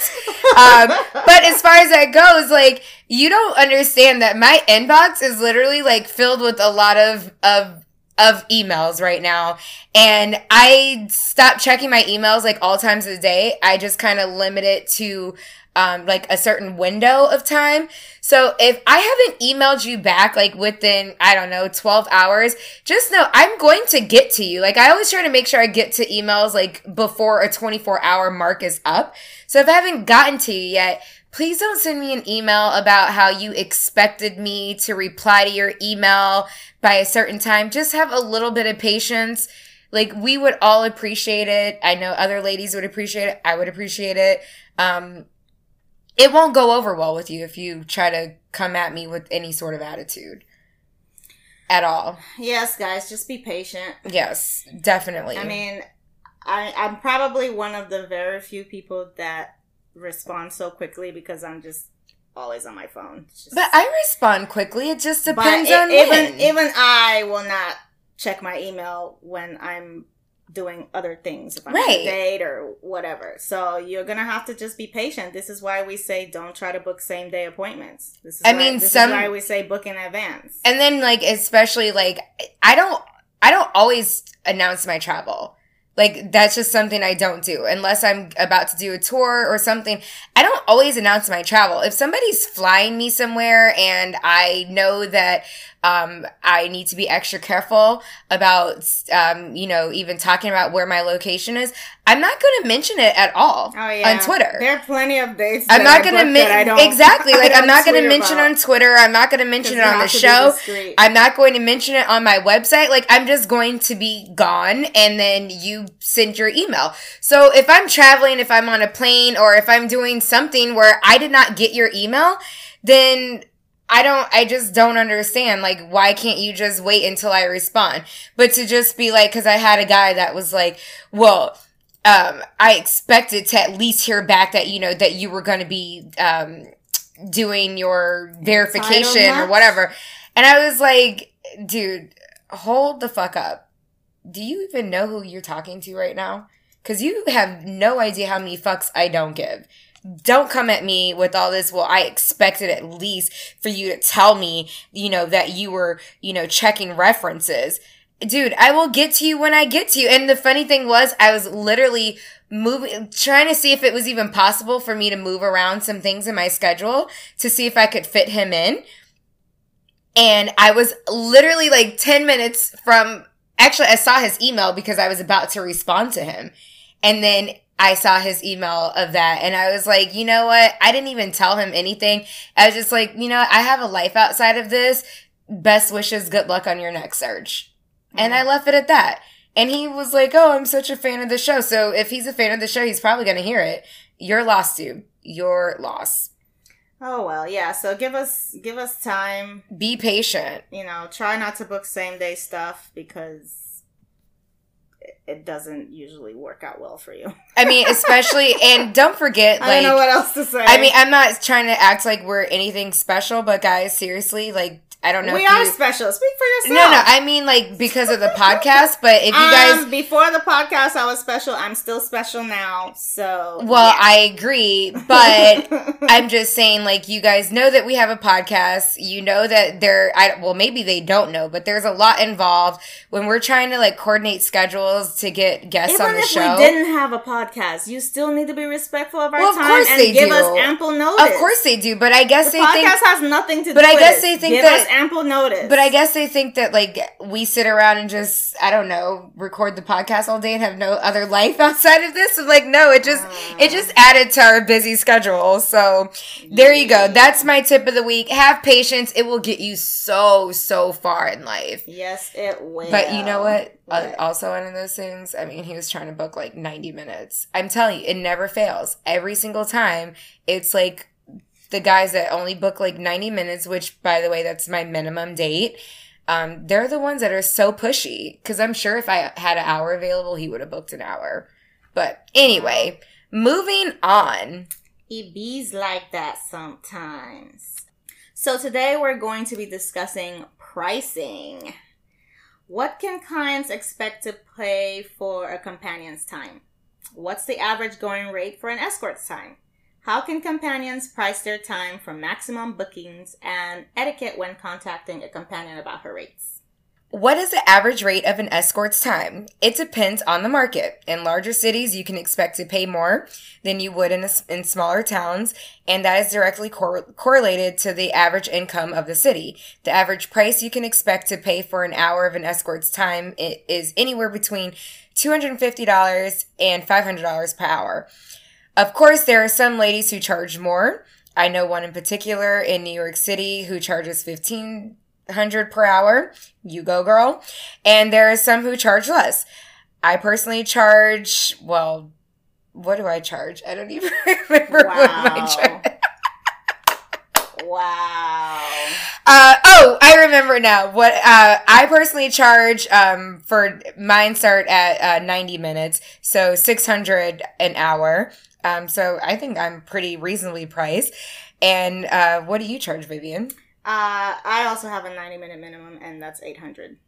Um, but as far as that goes, like you don't understand that my inbox is literally like filled with a lot of of of emails right now, and I stop checking my emails like all times of the day. I just kind of limit it to um, like a certain window of time. So if I haven't emailed you back like within, I don't know, 12 hours, just know I'm going to get to you. Like I always try to make sure I get to emails like before a 24 hour mark is up. So if I haven't gotten to you yet, please don't send me an email about how you expected me to reply to your email by a certain time. Just have a little bit of patience. Like we would all appreciate it. I know other ladies would appreciate it. I would appreciate it. Um, it won't go over well with you if you try to come at me with any sort of attitude at all. yes, guys, just be patient. Yes, definitely. I mean, I, I'm probably one of the very few people that respond so quickly because I'm just always on my phone. Just- but I respond quickly. It just depends on even when. even I will not check my email when I'm doing other things if I'm on Right. a date or whatever. So you're gonna have to just be patient. This is why we say don't try to book same day appointments. This is I why, mean, this some- is why we say book in advance. and then like especially like I don't I don't always announce my travel. Like that's just something I don't do unless I'm about to do a tour or something. I don't always announce my travel. If somebody's flying me somewhere and I know that um, I need to be extra careful about um, you know even talking about where my location is, I'm not going to mention it at all Oh yeah, on Twitter. There are plenty of dates. I'm not going to booked that I mention exactly <laughs> like I'm don't going to mention on Twitter. I'm not going to mention it on the have to be show. I'm not going to mention it on my website. Like I'm just going to be gone and then you send your email. So if I'm traveling, if I'm on a plane or if I'm doing something where I did not get your email, then I don't, I just don't understand. Like, why can't you just wait until I respond? But to just be like, cause I had a guy that was like, well, um, I expected to at least hear back that, you know, that you were going to be, um, doing your verification or whatever. And I was like, dude, hold the fuck up. Do you even know who you're talking to right now? Cause you have no idea how many fucks I don't give. Don't come at me with all this. Well, I expected at least for you to tell me, you know, that you were, you know, checking references. Dude, I will get to you when I get to you. And the funny thing was, I was literally moving, trying to see if it was even possible for me to move around some things in my schedule to see if I could fit him in. And I was literally like 10 minutes from, actually, I saw his email because I was about to respond to him. And then I saw his email of that and I was like, you know what? I didn't even tell him anything. I was just like, you know, I have a life outside of this. Best wishes. Good luck on your next search. And I mm. left it at that. And he was like, oh, I'm such a fan of the show. So if he's a fan of the show, he's probably going to hear it. Your loss, dude. Your loss. Oh well, yeah. So give us give us time. Be patient. You know, try not to book same day stuff because it- doesn't usually work out well for you. I mean, <laughs> especially, and don't forget, I like, don't know what else to say. I mean, I'm not trying to act like we're anything special, but guys, seriously, like, I don't know. we if are you, special. Speak for yourself. no, no. I mean like because of the podcast. But if you um, guys, before the podcast, I was special. I'm still special now. So, well, yeah. I agree, but <laughs> I'm just saying, like, you guys know that we have a podcast. You know that there, I well, maybe they don't know, but there's a lot involved when we're trying to like coordinate schedules to get guests Even on the if show. we didn't have a podcast, you still need to be respectful of our Well, of time course and they give do. us ample notice. of course they do, but I guess the they podcast think. has nothing to do But I guess it. they think give that- ample notice. But I guess they think that like we sit around and just I don't know record the podcast all day and have no other life <laughs> outside of this. I'm like, no, it just it just added to our busy schedule. So there you go. That's my tip of the week. Have patience. It will get you so so far in life. yes, it will. But you know what? Uh, What? also, one of those things. I mean, he was trying to book like 90 minutes. I'm telling you, it never fails. Every single time, it's like the guys that only book like 90 minutes, which, by the way, that's my minimum date. Um, they're the ones that are so pushy. Because I'm sure if I had an hour available, he would have booked an hour. But anyway, moving on. It bees like that sometimes. So today we're going to be discussing pricing. What can clients expect to pay for a companion's time? What's the average going rate for an escort's time? How can companions price their time for maximum bookings and etiquette when contacting a companion about her rates? What is the average rate of an escort's time? It depends on the market. In larger cities, you can expect to pay more than you would in, a, in smaller towns, and that is directly cor- correlated to the average income of the city. The average price you can expect to pay for an hour of an escort's time is anywhere between $250 and $500 per hour. Of course, there are some ladies who charge more. I know one in particular in New York City who charges fifteen hundred per hour. You go, girl. And there are some who charge less. I personally charge. Well, what do I charge? I don't <laughs> even remember what my Wow. charge. Wow. Uh, oh, I remember now. What uh, I personally charge um, for mine start at uh, ninety minutes, so six hundred an hour. Um, so I think I'm pretty reasonably priced. And uh, what do you charge, Vivian? Uh, I also have a 90 minute minimum, and that's 800.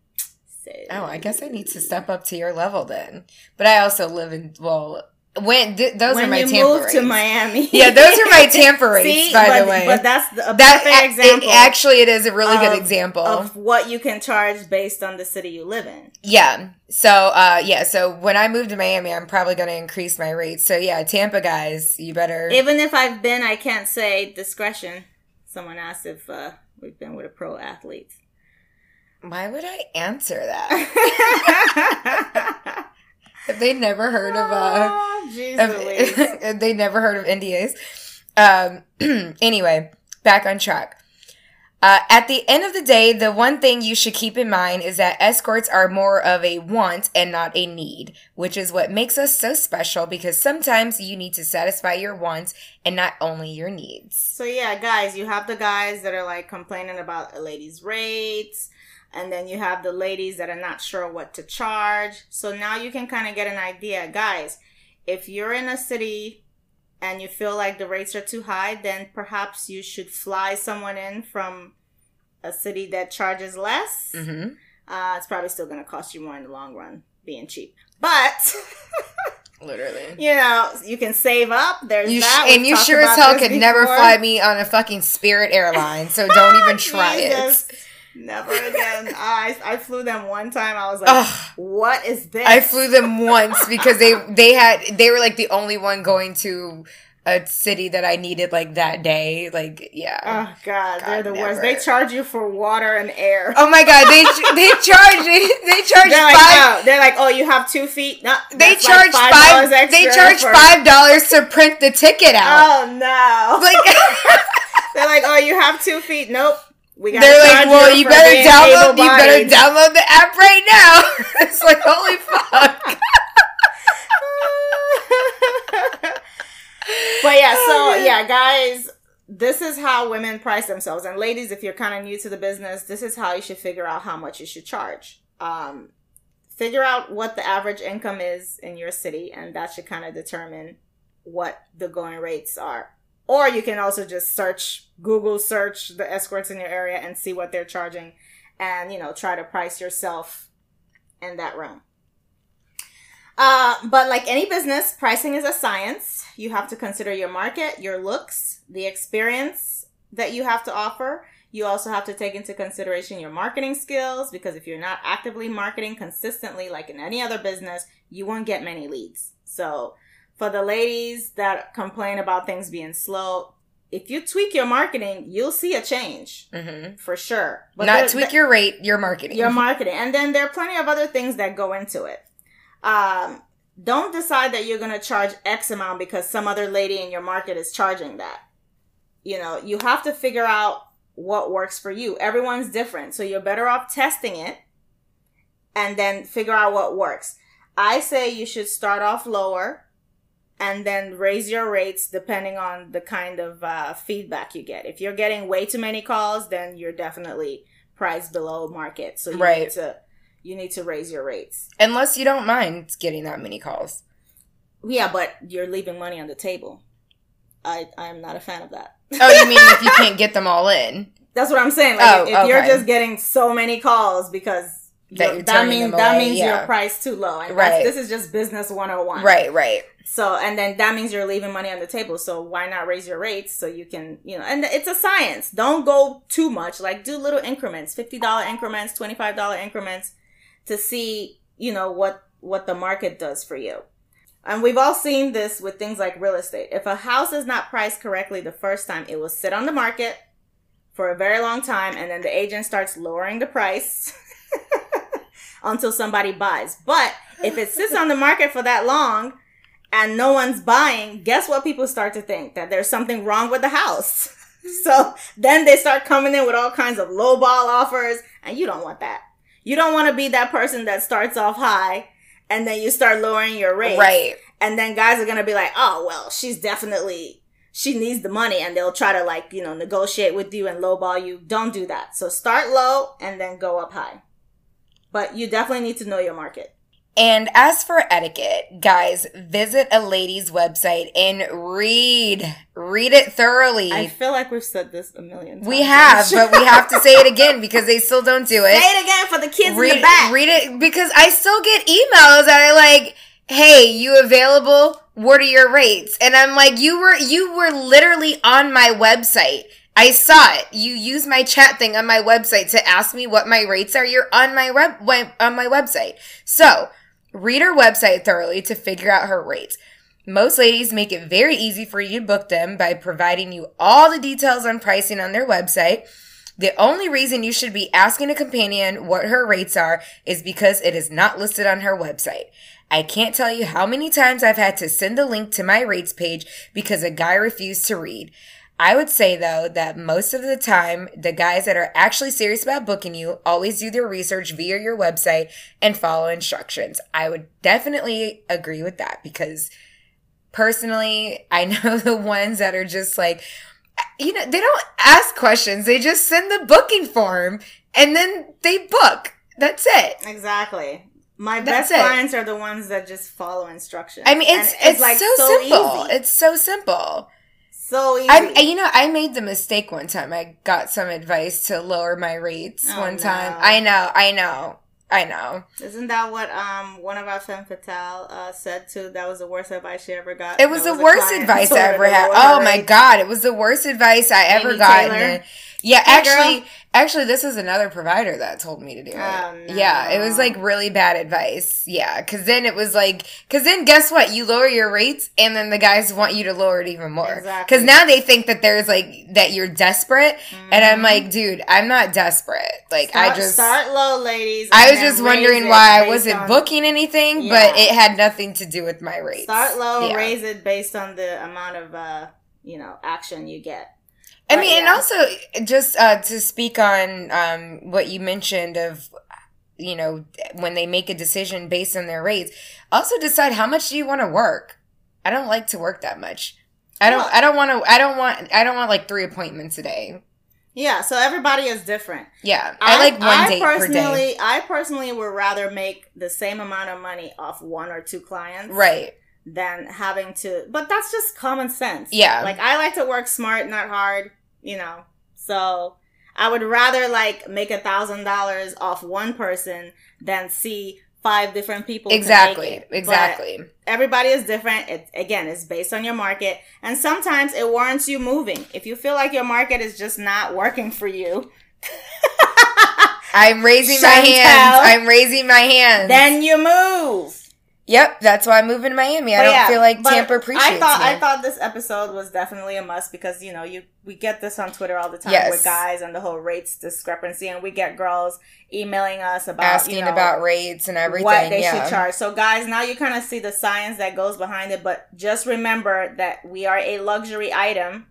So, Oh, I guess I need to step up to your level then. But I also live in well, when th- those when are my you Tampa move rates. to Miami. Yeah, those are my Tampa rates, <laughs> See, by but, the way. But that's the, a that perfect example It, actually, it is a really good example. of what you can charge based on the city you live in. Yeah. So, uh, yeah. So when I move to Miami, I'm probably going to increase my rates. So yeah, Tampa guys, you better. Even if I've been, I can't say discretion. Someone asked if uh, we've been with a pro athlete. Why would I answer that? <laughs> <laughs> <laughs> They never heard of uh? Oh, jeez Louise. Of, <laughs> they never heard of NDAs? Um. <clears throat> anyway, back on track. Uh, at the end of the day, the one thing you should keep in mind is that escorts are more of a want and not a need, which is what makes us so special because sometimes you need to satisfy your wants and not only your needs. So yeah, guys, you have the guys that are like complaining about a lady's rates, and then you have the ladies that are not sure what to charge. So now you can kind of get an idea, guys. If you're in a city and you feel like the rates are too high, then perhaps you should fly someone in from a city that charges less. Mm-hmm. Uh, it's probably still going to cost you more in the long run, being cheap. But <laughs> Literally. you know, you can save up. There's You sh- that. and you sure as hell could never fly me on a fucking Spirit airline, so <laughs> don't even try Jesus. it. Never again. <laughs> I I flew them one time. I was like, Ugh. "What is this?" I flew them once because they <laughs> they had they were like the only one going to a city that I needed like that day. Like yeah. Oh God, they're God, the worst. They charge you for water and air. oh my god, they they <laughs> charge they charge they're like, five. no. They're like, oh, you have two feet. No, They that's like charge five. $5 extra they charge for- five dollars to print the ticket out. Oh no! Like they're like, oh, you have two feet. Nope. We got. they're like, well, you better download. You better download the app right now. <laughs> it's like holy fuck. <laughs> but yeah, so yeah, guys, this is how women price themselves. And ladies, if you're kind of new to the business, this is how you should figure out how much you should charge. Um, figure out what the average income is in your city, and that should kind of determine what the going rates are. Or you can also just search, Google search the escorts in your area and see what they're charging and, you know, try to price yourself in that realm. Uh, but like any business, pricing is a science. You have to consider your market, your looks, the experience that you have to offer. You also have to take into consideration your marketing skills because if you're not actively marketing consistently, like in any other business, you won't get many leads. So, for the ladies that complain about things being slow, if you tweak your marketing, you'll see a change Mm-hmm. for sure. But Not tweak your rate, your marketing. your marketing. And then there are plenty of other things that go into it. Um, don't decide that you're going to charge X amount because some other lady in your market is charging that. You know, you have to figure out what works for you. Everyone's different. So you're better off testing it and then figure out what works. I say you should start off lower and then raise your rates depending on the kind of uh, feedback you get. If you're getting way too many calls, then you're definitely priced below market. So you Right. need to you need to raise your rates. Unless you don't mind getting that many calls. Yeah, but you're leaving money on the table. I I'm not a fan of that. Oh, you mean if you <laughs> can't get them all in? That's what I'm saying. Like Oh, if you're just getting so many calls because That you're- that means that means yeah. your price too low. And Right. right. this is just business 101. Right, right. So, and then that means you're leaving money on the table. So why not raise your rates so you can, you know, and it's a science. Don't go too much. Like do little increments, $50 increments, $25 increments to see, you know, what, what the market does for you. And we've all seen this with things like real estate. If a house is not priced correctly the first time, it will sit on the market for a very long time and then the agent starts lowering the price <laughs> until somebody buys. But if it sits on the market for that long and no one's buying, guess what people start to think? That there's something wrong with the house. <laughs> so then they start coming in with all kinds of lowball offers and you don't want that. You don't want to be that person that starts off high and then you start lowering your rate. Right. And then guys are going to be like, oh, well, she's definitely, she needs the money. And they'll try to like, you know, negotiate with you and lowball you. Don't do that. So start low and then go up high. But you definitely need to know your market. And as for etiquette, guys, visit a lady's website and read. Read it thoroughly. I feel like we've said this a million times. we have, but we have to say it <laughs> again because they still don't do it. Say it. again for the kids read, in the back. read it because I still get emails that are like, "Hey, you available? What are your rates?" And I'm like, "You were you were literally on my website. I saw it. You use my chat thing on my website to ask me what my rates are. You're on my web on my website. So, read her website thoroughly to figure out her rates." Most ladies make it very easy for you to book them by providing you all the details on pricing on their website. The only reason you should be asking a companion what her rates are is because it is not listed on her website. I can't tell you how many times I've had to send the link to my rates page because a guy refused to read. I would say though that most of the time, the guys that are actually serious about booking you always do their research via your website and follow instructions. I would definitely agree with that because personally, I <laughs> know the ones that are just like, you know, they don't ask questions. They just send the booking form and then they book. That's it. Exactly. My That's best it. clients are the ones that just follow instructions. I mean, it's And it's, so, simple. Easy. It's so simple. So easy. I, you know, I made the mistake one time. I got some advice to lower my rates Oh, one time. I know, I know, I know. Isn't that what um one of our femme fatale uh, said too? That was the worst advice she ever got. It was That the worst advice I ever had. Oh my god, it was the worst advice I ever Amy gotten. Taylor? Yeah, Hey, girl. actually, actually, this is another provider that told me to do it. Oh, no. Yeah, it was like really bad advice. Yeah, because then it was like, because then guess what? You lower your rates, and then the guys want you to lower it even more. Exactly. Because now they think that there's like that you're desperate, and I'm like, dude, I'm not desperate. Like Start, I just. start low, ladies. I was just wondering why I wasn't on- booking anything, but it had nothing to do with my rates. Start low, Yeah. raise it based on the amount of uh you know action you get. I mean, and also just uh, to speak on um, what you mentioned of, you know, when they make a decision based on their rates, also decide how much do you want to work. I don't like to work that much. I don't. Well- I don't want to. I don't want. I don't want like three appointments a day. Yeah, so everybody is different. Yeah, I, like one I date per personally, day. I personally would rather make the same amount of money off one or two clients, Right. than having to but that's just common sense. Yeah. Like I like to work smart, not hard, you know. So I would rather like make a thousand dollars off one person than see five different people. make Exactly. But Exactly. everybody is different. It again, it's based on your market, and sometimes it warrants you moving. If you feel like your market is just not working for you, <laughs> I'm raising my Chantel. hands. I'm raising my hands. then you move. Yep, that's why I move in Miami. I But don't yeah, feel like Tampa appreciates I thought me. I thought this episode was definitely a must because you know you we get this on Twitter all the time Yes. with guys and the whole rates discrepancy, and we get girls emailing us about asking you know, about rates and everything. what they yeah. should charge. So guys, now you kind of see the science that goes behind it, but just remember that we are a luxury item.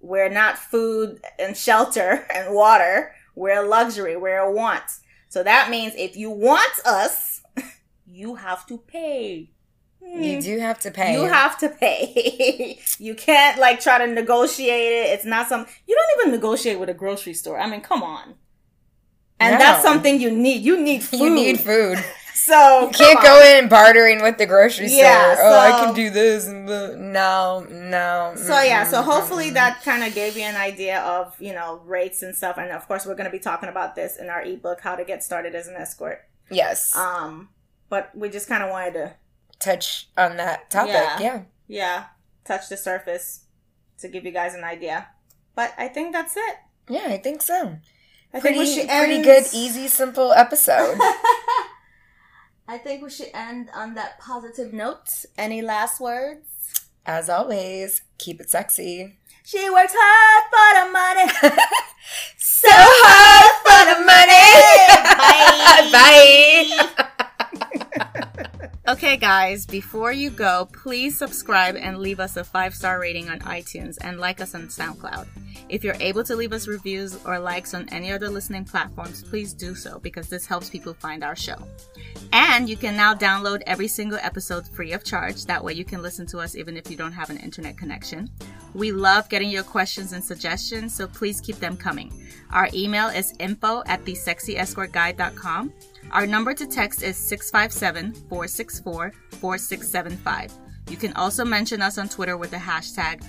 We're not food and shelter <laughs> and water. We're a luxury. We're a want. So that means if you want us, you have to pay. You do have to pay. You have to pay. <laughs> you can't like try to negotiate it. It's not some you don't even negotiate with a grocery store. I mean, come on. And No. that's something you need. You need food. <laughs> You need food. <laughs> So You can't go in bartering with the grocery Yeah, store. oh, I can do this no, no. So yeah, so hopefully that kind of gave you an idea of you know rates and stuff. And of course, we're going to be talking about this in our ebook, "How to Get Started as an Escort." yes, Um, but we just kind of wanted to touch on that topic. Yeah. Yeah. yeah touch the surface to give you guys an idea. But I think that's it. yeah, I think so. I Pretty, think we should pretty good, easy, simple episode. <laughs> I think we should end on that positive note. Any last words? As always, keep it sexy. She works hard for the money. <laughs> So hard for the money. Bye. Bye. Okay, guys, before you go, please subscribe and leave us a five star rating on iTunes and like us on SoundCloud. If you're able to leave us reviews or likes on any other listening platforms, please do so because this helps people find our show. And you can now download every single episode free of charge. That way you can listen to us even if you don't have an internet connection. We love getting your questions and suggestions, so please keep them coming. Our email is info at thesexyescortguide.com. Our number to text is 657 464 4675. You can also mention us on Twitter with the hashtag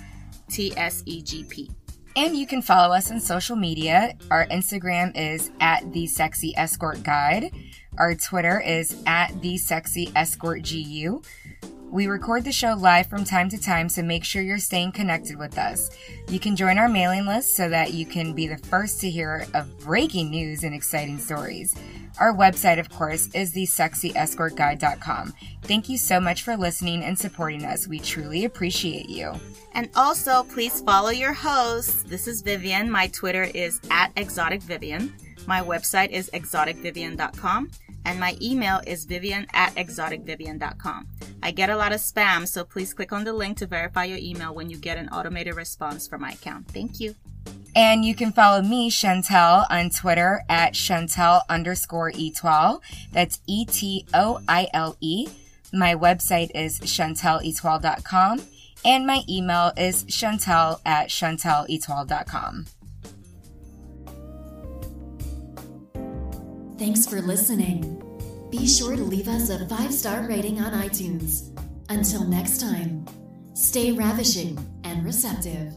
TSEGP. And you can follow us on social media. Our Instagram is at the Sexy Escort Guide. Our Twitter is at the Sexy Escort GU. We record the show live from time to time, so make sure you're staying connected with us. You can join our mailing list so that you can be the first to hear of breaking news and exciting stories. Our website, of course, is thesexyescortguide.com. Thank you so much for listening and supporting us. We truly appreciate you. And also, please follow your hosts. This is Vivian. My Twitter is at exoticvivian. My website is exoticvivian.com. And my email is vivian at exoticvivian.com. I get a lot of spam, so please click on the link to verify your email when you get an automated response from my account. Thank you. And you can follow me, Chantel, on Twitter at Chantel underscore Etoile. That's E T O I L E. My website is chanteletoile.com. And my email is chantel at chanteletoile.com. Thanks for listening. Be sure to leave us a five star rating on iTunes. Until next time, stay ravishing and receptive.